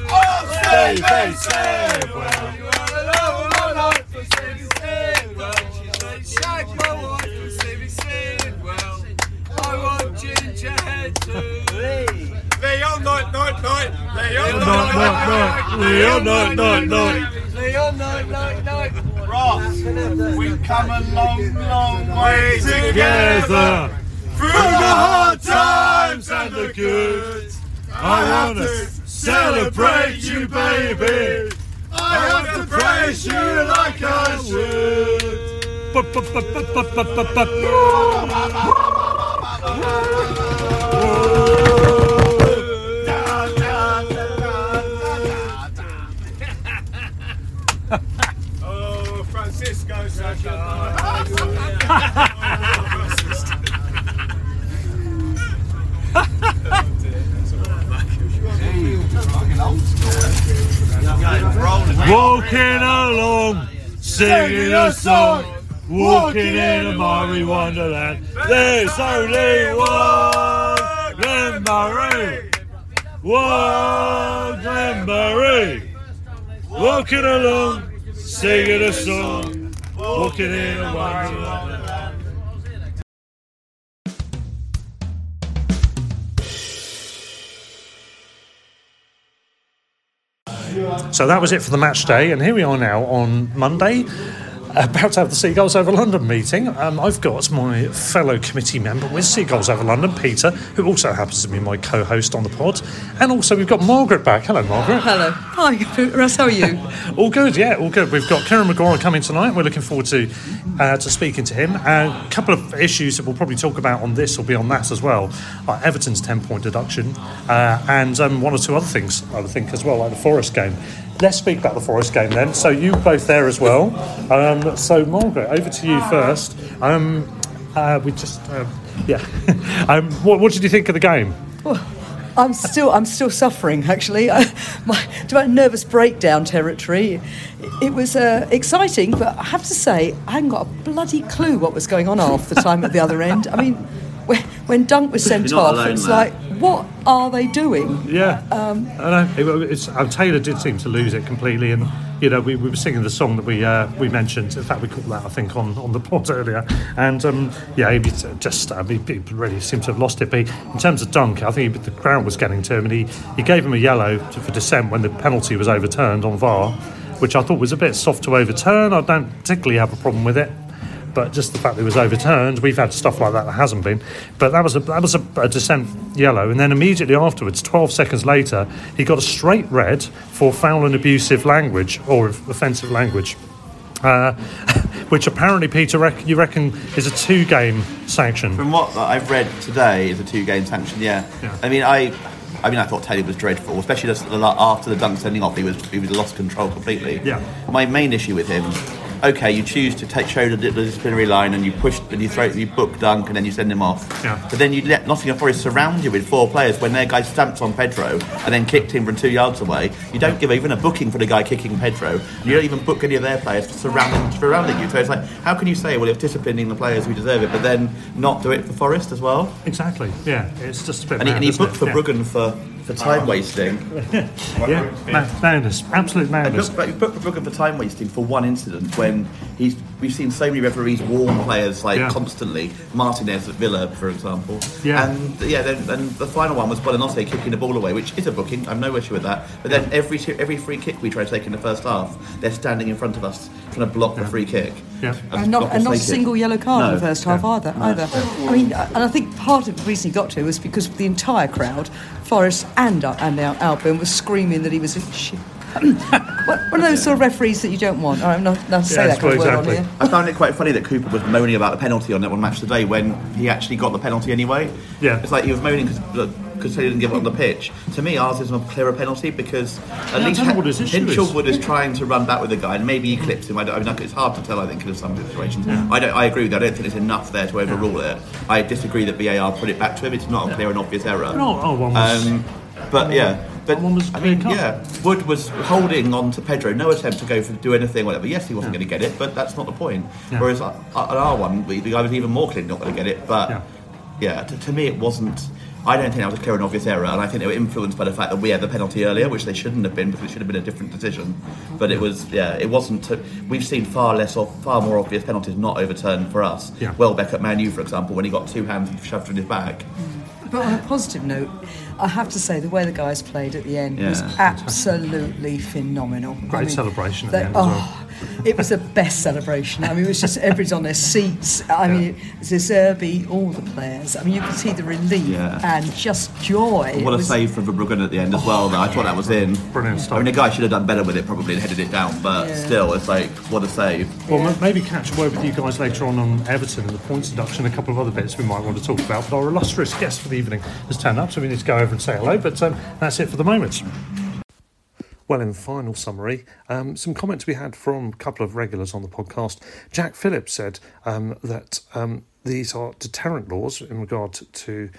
Oh, Stevie Sidwell, you're the love of my life for Stevie like, shake my wife for Stevie Sidwell. I want ginger hair too. Leon, Knight, night, night. Leon, Knight, night, night. Leon, Knight, night, night. Leon, Knight, night, night. Ross, we've come a long, long way Together. Through the hard times and the good. I wanna celebrate you, baby. I have to praise you like I should. Song, walking in a merry wonderland. There's only one one. Walking along, singing a song, walking in a wonderland. So that was it for the match day, and here we are now on Monday. About to have the Seagulls Over London meeting. Um, I've got my fellow committee member with Seagulls Over London, Peter, who also happens to be my co host on the pod. And also, we've got Margaret back. Hello, Margaret. Hello. Hi, Russ, how are you? all good, yeah, all good. We've got Kieran Maguire coming tonight. We're looking forward to uh, to speaking to him. A couple of issues that we'll probably talk about on this will be on that as well. Like Everton's 10 point deduction, uh, and um, one or two other things, I would think, as well, like the Forest game. Let's speak about the Forest game then. So, you both there as well. Um, so, Margaret, over to you first. Um, uh, we just, um, yeah. um, what, what did you think of the game? I'm still, I'm still suffering. Actually, I, my nervous breakdown territory. It was uh, exciting, but I have to say, I hadn't got a bloody clue what was going on half the time at the other end. I mean, when, when Dunk was sent off, alone it's there. like, what are they doing? Yeah. Um, I know. It, it's, um, Taylor did seem to lose it completely, and you know we, we were singing the song that we uh, we mentioned. In fact, we called that I think on, on the pod earlier. And um, yeah, he just I mean, he really seemed to have lost it. But he- in terms of Dunk, I think he, the crowd was getting to him, and he, he gave him a yellow to, for dissent when the penalty was overturned on VAR, which I thought was a bit soft to overturn. I don't particularly have a problem with it but just the fact that it was overturned, we've had stuff like that that hasn't been. But that was a that was a, a dissent yellow, and then immediately afterwards, 12 seconds later, he got a straight red for foul and abusive language or offensive language. Uh, which apparently, Peter, rec- you reckon is a two-game sanction? From what I've read today, is a two-game sanction. Yeah. I mean, I, I mean, I thought Taylor was dreadful, especially after the dunk sending off. He was he was lost control completely. Yeah. My main issue with him. Okay, you choose to take show the, disciplinary line and you push and you throw you book dunk and then you send him off. Yeah. But then you let Nottingham Forest surround you with four players when their guy stamped on Pedro and then kicked him from two yards away. You don't give even a booking for the guy kicking Pedro. And you don't even book any of their players for surrounding, surrounding you. So it's like, how can you say, well, it's disciplining the players who deserve it, but then not do it for Forest as well? Exactly. Yeah, it's just a bit. And he, mad, and he booked it? for Yeah. Bruggen for for time wasting. yeah, madness, absolute And madness. book, but book Brooklyn for time wasting for one incident when he's we've seen so many referees warn players like Yeah. constantly. Martinez at Villa, for example. Yeah. And yeah, then and the final one was Buonanotte kicking the ball away, which is a booking. I'm no issue with that. But then every every free kick we try to take in the first half, they're standing in front of us trying to block the free kick. Yeah. And not, and not a single yellow card in the first half either. Either. I mean, and I think part of the reason he got to was because the entire crowd, Forest and uh, and Al- Albion, was screaming that he was a shit. One one of those sort of referees that you don't want. I'm not, not to say that kind of word on here. I found it quite funny that Cooper was moaning about the penalty on that one match today when he actually got the penalty anyway. Yeah. It's like he was moaning because he didn't give it on the pitch. To me, ours is a clearer penalty because at Yeah, I least don't know what his issue is. Is trying to run back with the guy and maybe he clips him. I, don't, I mean, it's hard to tell, I think, in some situations. I, don't, I agree with that. I don't think there's enough there to overrule it. I disagree that VAR put it back to him. It's not a clear and obvious error. No, oh, one was- Um, but yeah, but I mean, yeah, Wood was holding on to Pedro, no attempt to go for do anything, whatever. Yes, he wasn't going to get it, but that's not the point. Yeah. Whereas uh, on our one, the guy was even more clearly not going to get it. But yeah, to, to me, it wasn't. I don't think that was a clear and obvious error, and I think they were influenced by the fact that we had the penalty earlier, which they shouldn't have been because it should have been a different decision. But it was, yeah, it wasn't. To, we've seen far less, of, far more obvious penalties not overturned for us. Yeah. Welbeck at Man U, for example, when he got two hands shoved in his back. But on a positive note, I have to say the way the guys played at the end was absolutely phenomenal. Great celebration at they- the end as oh, It was the best celebration. I mean, it was just everybody's on their seats. I mean, Zerbi, all the players. I mean, you could see the relief Yeah. and just joy. It What a was- save from Verbruggen at the end as well. Though I thought that was in. Brilliant I mean, the guy should have done better with it probably and headed it down. But Yeah. still, it's like what a save. Well, m- maybe catch a word with you guys later on on Everton and the points deduction, and a couple of other bits we might want to talk about. But our illustrious guest for the evening has turned up, so we need to go over and say hello. But um, that's it for the moment. Well, in final summary, um, some comments we had from a couple of regulars on the podcast. Jack Phillips said um, that um, these are deterrent laws in regard to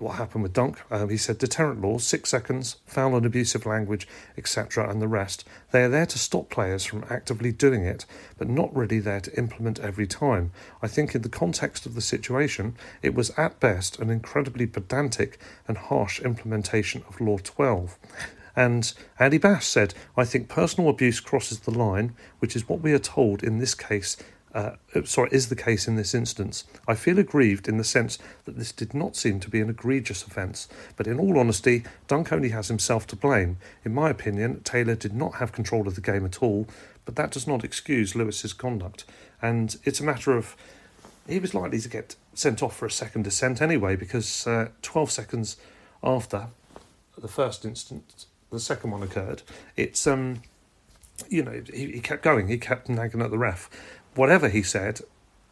what happened with Dunk. Um, he said deterrent laws, six seconds, foul and abusive language, etc., and the rest. They are there to stop players from actively doing it, but not really there to implement every time. I think, in the context of the situation, it was at best an incredibly pedantic and harsh implementation of Law 12. And Andy Bass said, I think personal abuse crosses the line, which is what we are told in this case. Uh, uh, sorry, is the case in this instance. I feel aggrieved in the sense that this did not seem to be an egregious offence, but in all honesty, Dunk only has himself to blame. In my opinion, Taylor did not have control of the game at all, but that does not excuse Lewis's conduct. And it's a matter of he was likely to get sent off for a second dissent anyway, because uh, 12 seconds after the first instance, the second one occurred, it's um, you know, he, he kept going, he kept nagging at the ref. Whatever he said,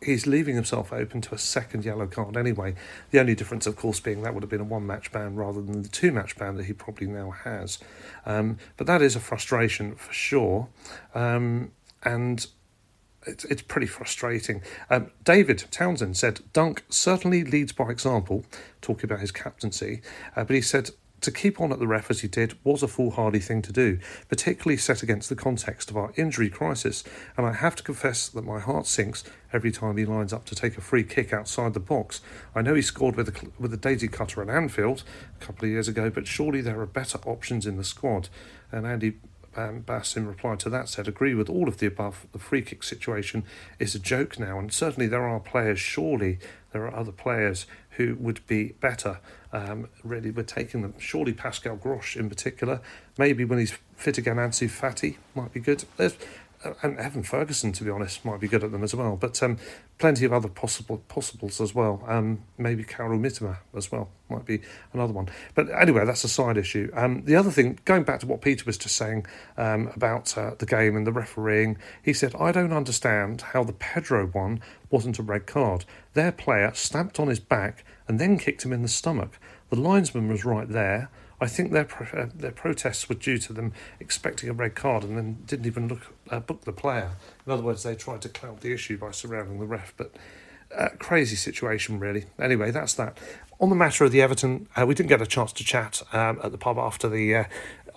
he's leaving himself open to a second yellow card anyway. The only difference, of course, being that would have been a one match ban rather than the two match ban that he probably now has. Um, but that is a frustration for sure. Um, and it's, it's pretty frustrating. Um, David Townsend said Dunk certainly leads by example, talking about his captaincy, uh, but he said to keep on at the ref as he did was a foolhardy thing to do, particularly set against the context of our injury crisis. And I have to confess that my heart sinks every time he lines up to take a free kick outside the box. I know he scored with a, with a daisy cutter at Anfield a couple of years ago, but surely there are better options in the squad. And Andy um, Bass, in reply to that, said, agree with all of the above. The free kick situation is a joke now, and certainly there are players, surely there are other players who would be better. Um, really, we're taking them. Surely Pascal Gross, in particular, maybe when he's fit again, Ansu Fati might be good. There's, and Evan Ferguson, to be honest, might be good at them as well. But um, plenty of other possible possibles as well. Um, maybe Kaoru Mitoma as well might be another one. But anyway, that's a side issue. Um, the other thing, going back to what Peter was just saying um, about uh, the game and the refereeing, he said, I don't understand how the Pedro one wasn't a red card. Their player stamped on his back and then kicked him in the stomach. The linesman was right there. I think their pro- uh, their protests were due to them expecting a red card and then didn't even look uh, book the player. In other words, they tried to cloud the issue by surrounding the ref. But uh, crazy situation, really. Anyway, that's that. On the matter of the Everton, uh, we didn't get a chance to chat um, at the pub after the uh,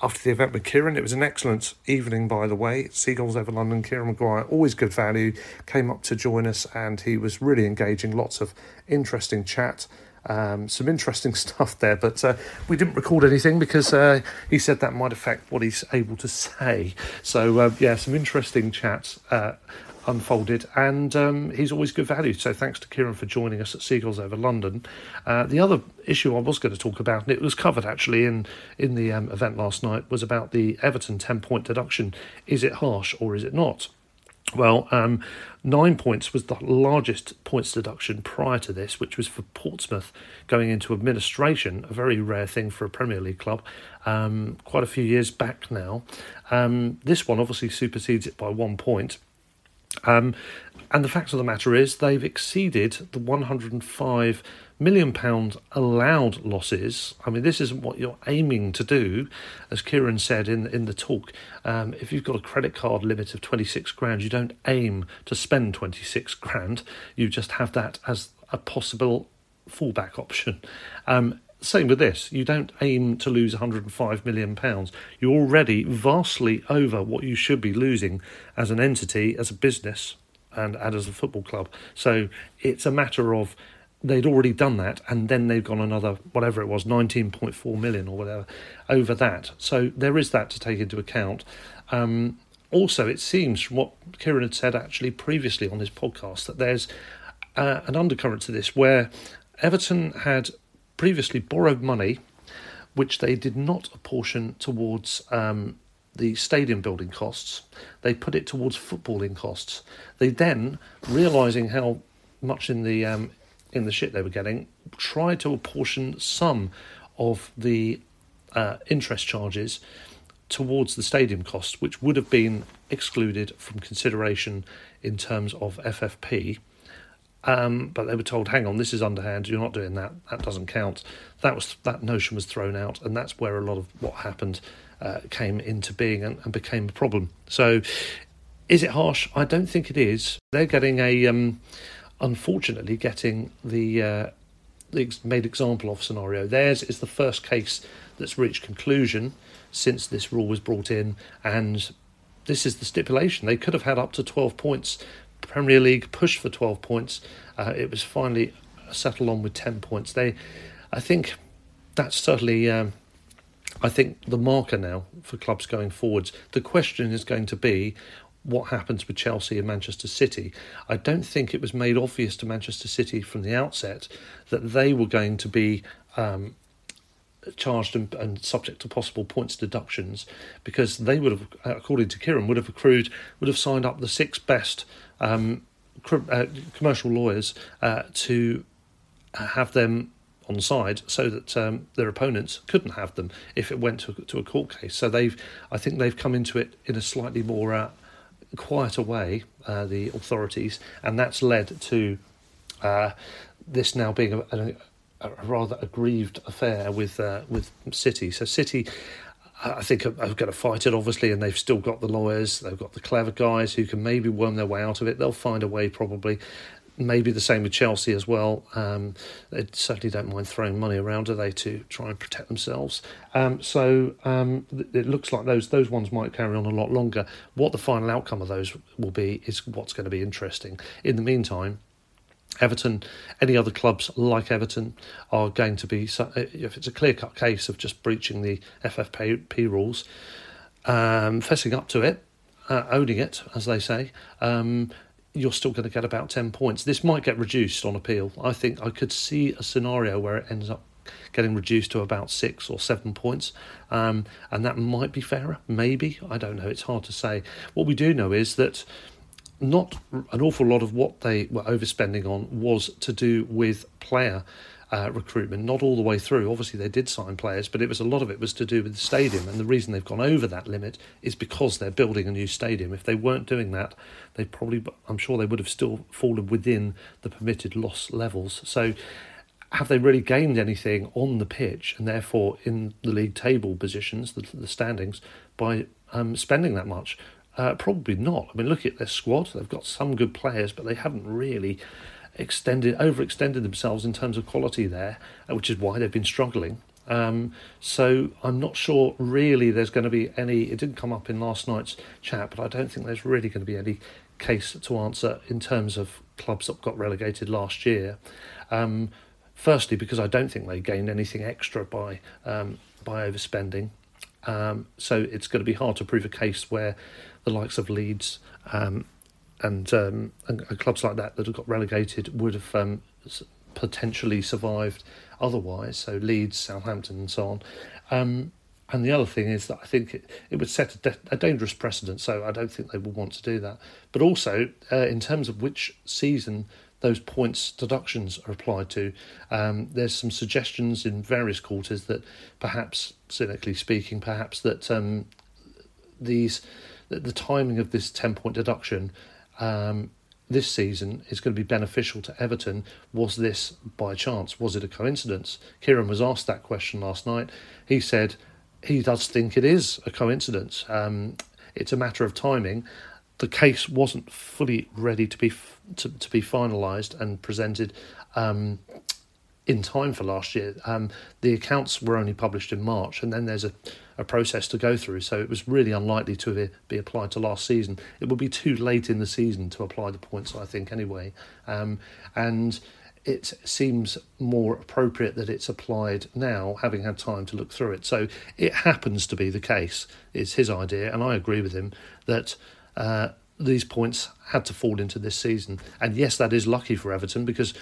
after the event with Kieran. It was an excellent evening, by the way. Seagulls over London. Kieran Maguire, always good value, came up to join us, and he was really engaging. Lots of interesting chat. Um, some interesting stuff there, but uh, we didn't record anything because uh, he said that might affect what he's able to say. So, uh, yeah, some interesting chats uh, unfolded, and um, he's always good value. So, thanks to Kieran for joining us at Seagulls over London. Uh, the other issue I was going to talk about, and it was covered actually in in the um, event last night, was about the Everton ten point deduction. Is it harsh or is it not? Well, um, nine points was the largest points deduction prior to this, which was for Portsmouth going into administration, a very rare thing for a Premier League club, um, quite a few years back now. Um, this one obviously supersedes it by one point. Um, and the fact of the matter is, they've exceeded the 105 million pound allowed losses. I mean, this isn't what you're aiming to do, as Kieran said in in the talk. Um, if you've got a credit card limit of 26 grand, you don't aim to spend 26 grand. You just have that as a possible fallback option. Um, same with this. You don't aim to lose 105 million pounds. You're already vastly over what you should be losing as an entity, as a business, and, and as a football club. So it's a matter of they'd already done that and then they've gone another whatever it was 19.4 million or whatever over that. So there is that to take into account. Um, also it seems from what kieran had said actually previously on this podcast that there's uh, an undercurrent to this where everton had previously borrowed money which they did not apportion towards um, the stadium building costs. They put it towards footballing costs. They then realizing how much in the um, in the shit they were getting, tried to apportion some of the uh, interest charges towards the stadium cost, which would have been excluded from consideration in terms of FFP. Um, but they were told, "Hang on, this is underhand. You're not doing that. That doesn't count." That was that notion was thrown out, and that's where a lot of what happened uh, came into being and, and became a problem. So, is it harsh? I don't think it is. They're getting a um, unfortunately getting the, uh, the made example of scenario. Theirs is the first case that's reached conclusion since this rule was brought in, and this is the stipulation. They could have had up to 12 points. Premier League pushed for 12 points. Uh, it was finally settled on with 10 points. They, I think, that's certainly. Um, I think the marker now for clubs going forwards. The question is going to be what happens with Chelsea and Manchester City. I don't think it was made obvious to Manchester City from the outset that they were going to be um, charged and, and, subject to possible points deductions because they would have, according to Kieran, would have accrued, would have signed up the six best um, uh, commercial lawyers uh, to have them on side so that um, their opponents couldn't have them if it went to, to a court case. So they've, I think they've come into it in a slightly more uh, quieter way, uh, the authorities, and that's led to uh, this now being a, a, a, rather aggrieved affair with uh, with City. So City. I think are, are going to fight it, obviously, and they've still got the lawyers. They've got the clever guys who can maybe worm their way out of it. They'll find a way, probably maybe the same with Chelsea as well. Um, they certainly don't mind throwing money around, do they, to try and protect themselves? Um, so um, it looks like those those ones might carry on a lot longer. What the final outcome of those will be is what's going to be interesting. In the meantime. Everton, any other clubs like Everton are going to be, if it's a clear cut case of just breaching the FFP rules, um, fessing up to it, uh, owning it, as they say, um, you're still going to get about 10 points. This might get reduced on appeal. I think I could see a scenario where it ends up getting reduced to about six or seven points, um, and that might be fairer. Maybe I don't know. It's hard to say. What we do know is that not an awful lot of what they were overspending on was to do with player uh, recruitment, not all the way through. Obviously, they did sign players, but it was a lot of it was to do with the stadium. And the reason they've gone over that limit is because they're building a new stadium. If they weren't doing that, they probably, I'm sure, they would have still fallen within the permitted loss levels. So, have they really gained anything on the pitch and therefore in the league table positions, the, the standings, by um, spending that much? Uh, probably not. I mean, look at their squad. They've got some good players, but they haven't really extended, overextended themselves in terms of quality there, uh, which is why they've been struggling. Um, so I'm not sure really there's going to be any. It didn't come up in last night's chat, but I don't think there's really going to be any case to answer in terms of clubs that got relegated last year. Um, Firstly, because I don't think they gained anything extra by um, by overspending. Um, so it's going to be hard to prove a case where the likes of Leeds um, and, um, and and clubs like that that have got relegated would have um, potentially survived otherwise. So Leeds, Southampton, and so on. Um, and the other thing is that I think it, it would set a, de- a dangerous precedent. So I don't think they will want to do that. But also, uh, in terms of which season those points deductions are applied to, um, there's some suggestions in various quarters that perhaps, cynically speaking, perhaps that um, these that the timing of this 10 point deduction um, this season is going to be beneficial to Everton. Was this by chance? Was it a coincidence? Kieran was asked that question last night. He said he does think it is a coincidence. Um, it's a matter of timing. The case wasn't fully ready to be f- to, to be finalised and presented um, in time for last year. Um, the accounts were only published in March, and then there's a, a process to go through. So it was really unlikely to be, applied to last season. It would be too late in the season to apply the points, I think, anyway. Um, and it seems more appropriate that it's applied now, having had time to look through it. So it happens to be the case. It's his idea, and I agree with him that. Uh, these points had to fall into this season, and yes, that is lucky for Everton because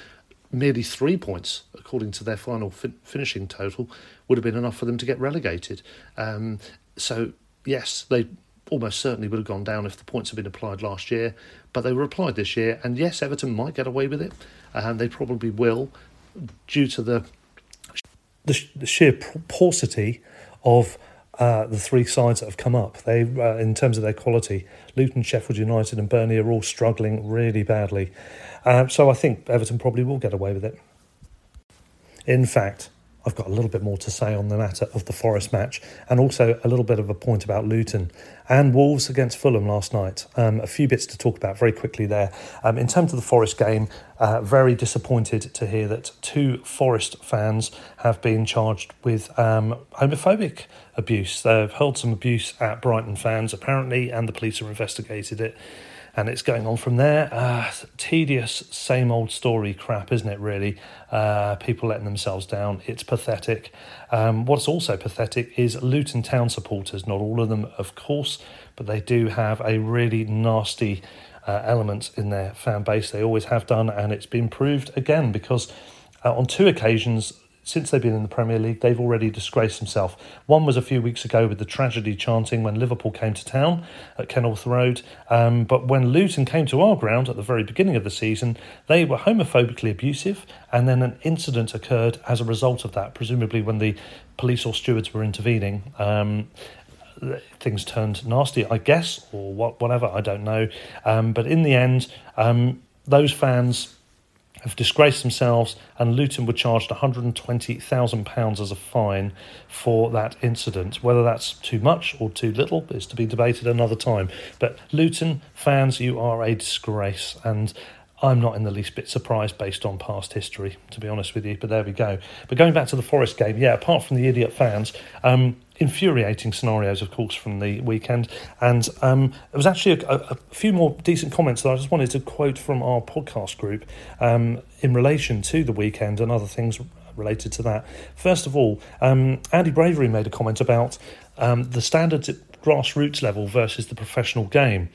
merely three points, according to their final fin- finishing total, would have been enough for them to get relegated. Um, so, yes, they almost certainly would have gone down if the points had been applied last year, but they were applied this year, and yes, Everton might get away with it, and they probably will, due to the the, the sheer paucity of uh, the three sides that have come up. They, uh, in terms of their quality, Luton, Sheffield United, and Burnley are all struggling really badly. Uh, so I think Everton probably will get away with it. In fact, I've got a little bit more to say on the matter of the Forest match, and also a little bit of a point about Luton and Wolves against Fulham last night. Um, a few bits to talk about very quickly there. Um, in terms of the Forest game, uh, very disappointed to hear that two Forest fans have been charged with um, homophobic abuse. They've hurled some abuse at Brighton fans, apparently, and the police have investigated it and it's going on from there. Uh, tedious, same old story crap, isn't it, really? Uh, people letting themselves down. It's pathetic. Um, what's also pathetic is Luton Town supporters. Not all of them, of course, but they do have a really nasty uh, element in their fan base. They always have done, and it's been proved again because uh, on two occasions, since they've been in the Premier League, they've already disgraced themselves. One was a few weeks ago with the tragedy chanting when Liverpool came to town at Kenilworth Road. Um, but when Luton came to our ground at the very beginning of the season, they were homophobically abusive, and then an incident occurred as a result of that, presumably when the police or stewards were intervening. Um, things turned nasty, I guess, or what, whatever, I don't know. Um, but in the end, um, those fans have disgraced themselves, and Luton were charged £120,000 as a fine for that incident. Whether that's too much or too little is to be debated another time. But Luton fans, you are a disgrace, and I'm not in the least bit surprised based on past history, to be honest with you. But there we go. But going back to the Forest game, yeah, apart from the idiot fans, um, infuriating scenarios, of course, from the weekend. And um, there was actually a, a, few more decent comments that I just wanted to quote from our podcast group um, in relation to the weekend and other things related to that. First of all, um, Andy Bravery made a comment about um, the standards at grassroots level versus the professional game.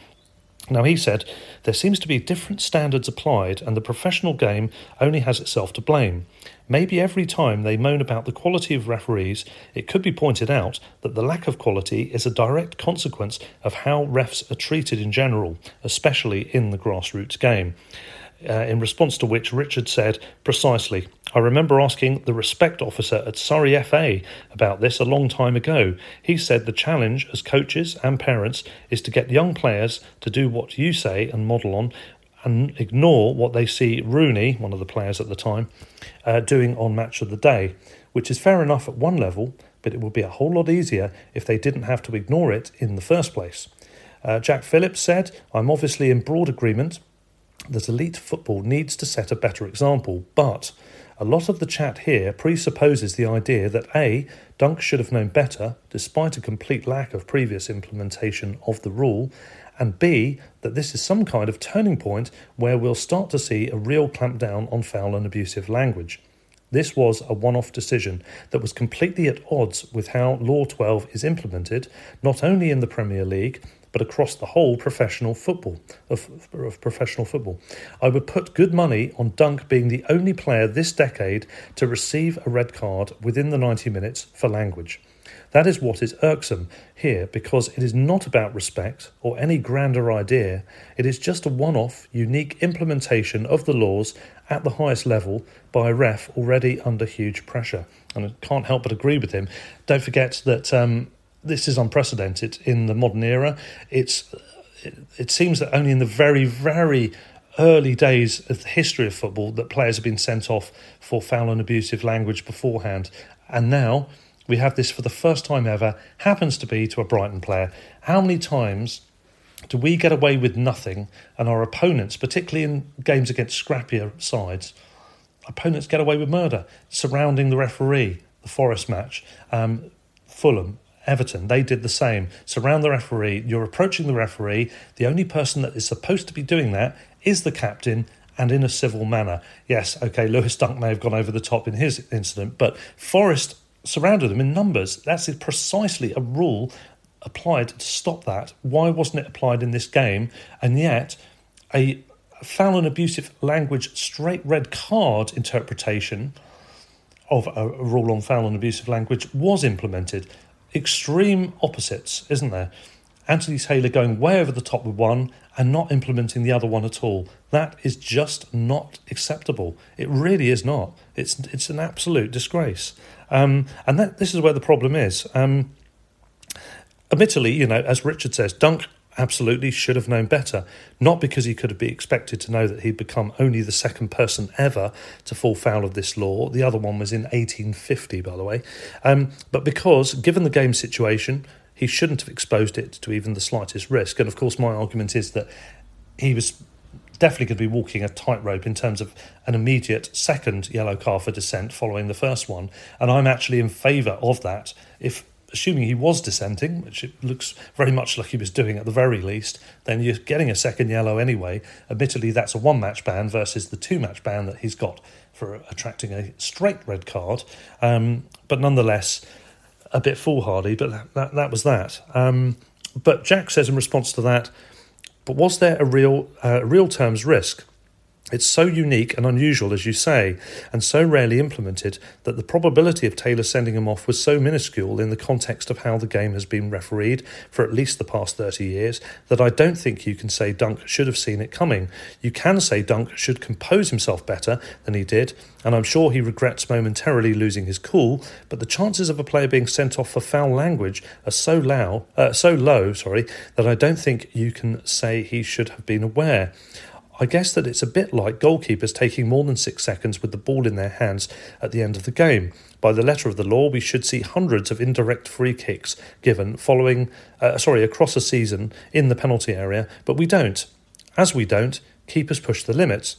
Now, he said, there seems to be different standards applied, and the professional game only has itself to blame. Maybe every time they moan about the quality of referees, it could be pointed out that the lack of quality is a direct consequence of how refs are treated in general, especially in the grassroots game. Uh, in response to which Richard said, Precisely. I remember asking the respect officer at Surrey FA about this a long time ago. He said the challenge as coaches and parents is to get young players to do what you say and model on and ignore what they see Rooney, one of the players at the time, uh, doing on Match of the Day, which is fair enough at one level, but it would be a whole lot easier if they didn't have to ignore it in the first place. Uh, Jack Phillips said, I'm obviously in broad agreement that elite football needs to set a better example, but a lot of the chat here presupposes the idea that A, Dunk should have known better, despite a complete lack of previous implementation of the rule, and B, that this is some kind of turning point where we'll start to see a real clampdown on foul and abusive language. This was a one off decision that was completely at odds with how Law 12 is implemented, not only in the Premier League, but across the whole professional football of, of professional football. I would put good money on Dunk being the only player this decade to receive a red card within the 90 minutes for language. That is what is irksome here because it is not about respect or any grander idea. It is just a one off, unique implementation of the laws at the highest level by a ref already under huge pressure. And I can't help but agree with him. Don't forget that um, this is unprecedented in the modern era. It's it, it seems that only in the very, very early days of the history of football that players have been sent off for foul and abusive language beforehand. And now we have this for the first time ever, happens to be to a Brighton player. How many times do we get away with nothing and our opponents, particularly in games against scrappier sides, opponents get away with murder surrounding the referee, the Forest match, um, Fulham, Everton, they did the same. Surround the referee, you're approaching the referee. The only person that is supposed to be doing that is the captain and in a civil manner. Yes, okay, Lewis Dunk may have gone over the top in his incident, but Forest surrounded them in numbers. That's precisely a rule applied to stop that. Why wasn't it applied in this game? And yet, a foul and abusive language straight red card interpretation of a rule on foul and abusive language was implemented extreme opposites, isn't there? Anthony Taylor going way over the top with one and not implementing the other one at all. That is just not acceptable. It really is not. It's it's an absolute disgrace. Um, and that this is where the problem is. Um, admittedly, you know, as Richard says, Dunk absolutely should have known better. Not because he could have been expected to know that he'd become only the second person ever to fall foul of this law. The other one was in 1850, by the way. Um, but because, given the game situation, he shouldn't have exposed it to even the slightest risk. And of course, my argument is that he was definitely going to be walking a tightrope in terms of an immediate second yellow card for dissent following the first one. And I'm actually in favour of that. If assuming he was dissenting, which it looks very much like he was doing at the very least, then you're getting a second yellow anyway. Admittedly, that's a one match ban versus the two match ban that he's got for attracting a straight red card. Um, but nonetheless, a bit foolhardy, but that, that, that was that. Um, but Jack says in response to that, but was there a real, uh, real terms risk? It's so unique and unusual, as you say, and so rarely implemented that the probability of Taylor sending him off was so minuscule in the context of how the game has been refereed for at least the past 30 years that I don't think you can say Dunk should have seen it coming. You can say Dunk should compose himself better than he did, and I'm sure he regrets momentarily losing his cool, but the chances of a player being sent off for foul language are so low, uh, so low, sorry, that I don't think you can say he should have been aware. I guess that it's a bit like goalkeepers taking more than six seconds with the ball in their hands at the end of the game. By the letter of the law, we should see hundreds of indirect free kicks given following, uh, sorry, across a season in the penalty area, but we don't. As we don't, keepers push the limits.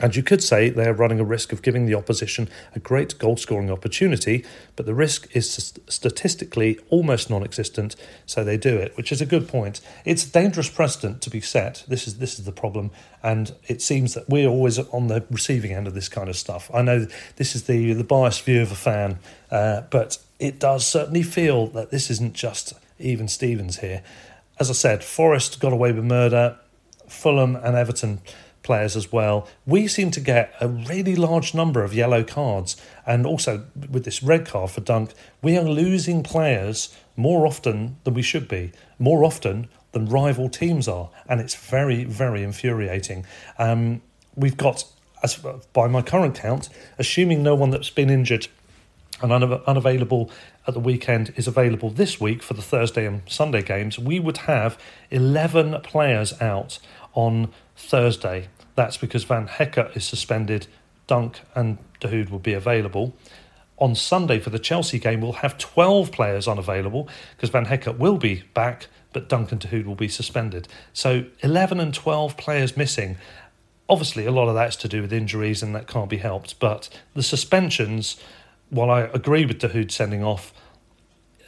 And you could say they are running a risk of giving the opposition a great goal scoring opportunity, but the risk is statistically almost non existent, so they do it, which is a good point. It's a dangerous precedent to be set. This is, this is the problem, and it seems that we're always on the receiving end of this kind of stuff. I know this is the, the biased view of a fan, uh, but it does certainly feel that this isn't just even Stevens here. As I said, Forest got away with murder, Fulham and Everton players as well. We seem to get a really large number of yellow cards, and also with this red card for Dunk, we are losing players more often than we should be, more often than rival teams are, and it's very, very infuriating. Um, we've got, as by my current count, assuming no one that's been injured and unavailable at the weekend is available this week for the Thursday and Sunday games, we would have 11 players out on Thursday. That's because Van Hecke is suspended, Dunk and Dahoud will be available. On Sunday for the Chelsea game, we'll have 12 players unavailable because Van Hecke will be back, but Dunk and Dahoud will be suspended. So 11 and 12 players missing. Obviously, a lot of that's to do with injuries and that can't be helped, but the suspensions, while I agree with Dahoud sending off,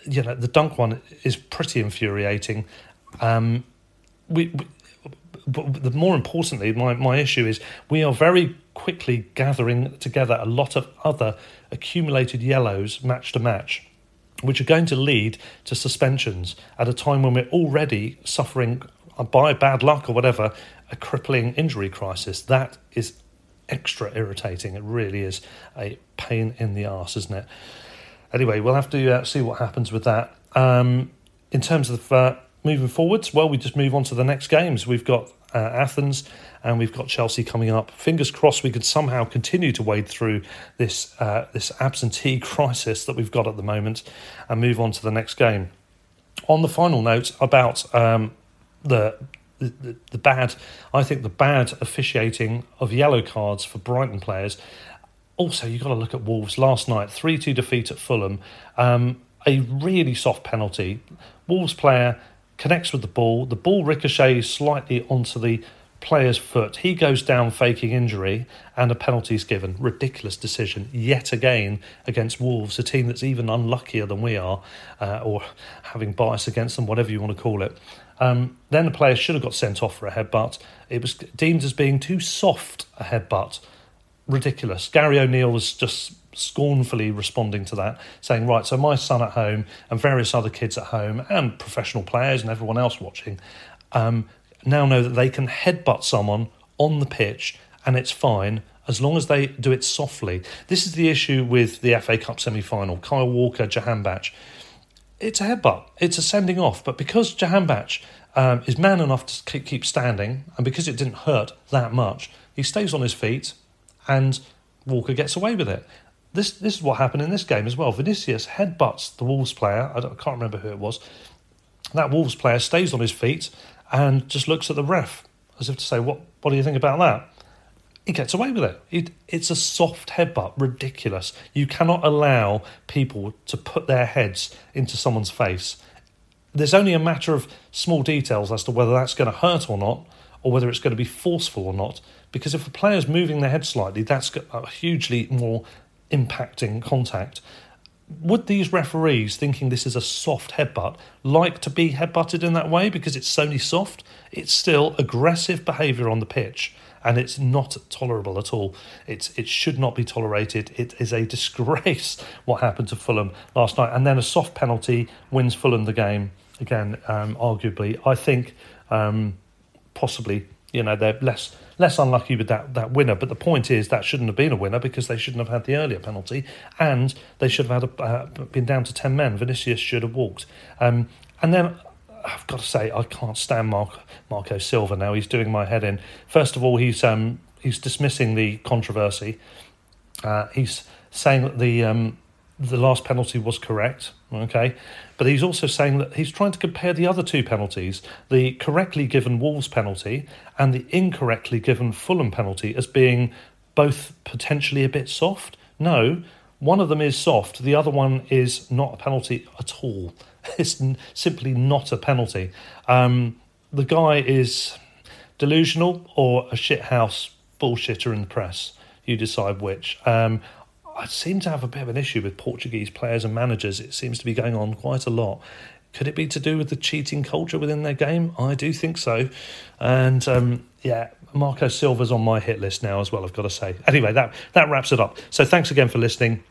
you know, the Dunk one is pretty infuriating. Um, we, we but the more importantly, my, my issue is we are very quickly gathering together a lot of other accumulated yellows match to match, which are going to lead to suspensions at a time when we're already suffering, uh, by bad luck or whatever, a crippling injury crisis. That is extra irritating. It really is a pain in the arse, isn't it? Anyway, we'll have to uh, see what happens with that. Um, in terms of uh, moving forwards, well, we just move on to the next games. We've got uh, Athens and we've got Chelsea coming up. Fingers crossed we can somehow continue to wade through this uh, this absentee crisis that we've got at the moment and move on to the next game. On the final note about um, the, the the bad, I think the bad officiating of yellow cards for Brighton players. Also, you've got to look at Wolves last night, 3 2 defeat at Fulham. Um, a really soft penalty. Wolves player connects with the ball. The ball ricochets slightly onto the player's foot. He goes down faking injury, and a penalty is given. Ridiculous decision yet again against Wolves, a team that's even unluckier than we are, uh, or having bias against them, whatever you want to call it. Um, then the player should have got sent off for a headbutt. It was deemed as being too soft a headbutt. Ridiculous. Gary O'Neil was just scornfully responding to that, saying, Right, so my son at home and various other kids at home and professional players and everyone else watching um, now know that they can headbutt someone on the pitch and it's fine as long as they do it softly. This is the issue with the FA Cup semi final. Kyle Walker, Jahanbakhsh. It's a headbutt, it's a sending off, but because Jahanbakhsh um, is man enough to keep standing and because it didn't hurt that much, he stays on his feet and Walker gets away with it. This this is what happened in this game as well. Vinicius headbutts the Wolves player. I, I can't remember who it was. That Wolves player stays on his feet and just looks at the ref as if to say, "What what do you think about that?" He gets away with it. it. It's a soft headbutt, ridiculous. You cannot allow people to put their heads into someone's face. There's only a matter of small details as to whether that's going to hurt or not, or whether it's going to be forceful or not. Because if a player's moving their head slightly, that's a uh, hugely more impacting contact. Would these referees, thinking this is a soft headbutt, like to be headbutted in that way because it's solely soft? It's still aggressive behaviour on the pitch, and it's not tolerable at all. It's it should not be tolerated. It is a disgrace what happened to Fulham last night, and then a soft penalty wins Fulham the game again. Um, arguably, I think um, possibly you know they're less less unlucky with that, that winner. But the point is that shouldn't have been a winner because they shouldn't have had the earlier penalty, and they should have had a, uh, been down to ten men. Vinicius should have walked, um, and then. I've got to say, I can't stand Mark, Marco Silva now. He's doing my head in. First of all, he's um, he's dismissing the controversy. Uh, he's saying that the um, the last penalty was correct. Okay, but he's also saying that he's trying to compare the other two penalties, the correctly given Wolves penalty and the incorrectly given Fulham penalty, as being both potentially a bit soft. No, one of them is soft. The other one is not a penalty at all. It's n- simply not a penalty. Um, the guy is delusional or a shithouse bullshitter in the press. You decide which. Um, I seem to have a bit of an issue with Portuguese players and managers. It seems to be going on quite a lot. Could it be to do with the cheating culture within their game? I do think so. And um, yeah, Marco Silva's on my hit list now as well, I've got to say. Anyway, that, that wraps it up. So thanks again for listening.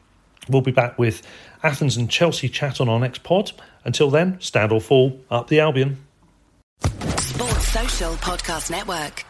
We'll be back with Athens and Chelsea chat on our next pod. Until then, stand or fall, up the Albion. Sports Social Podcast Network.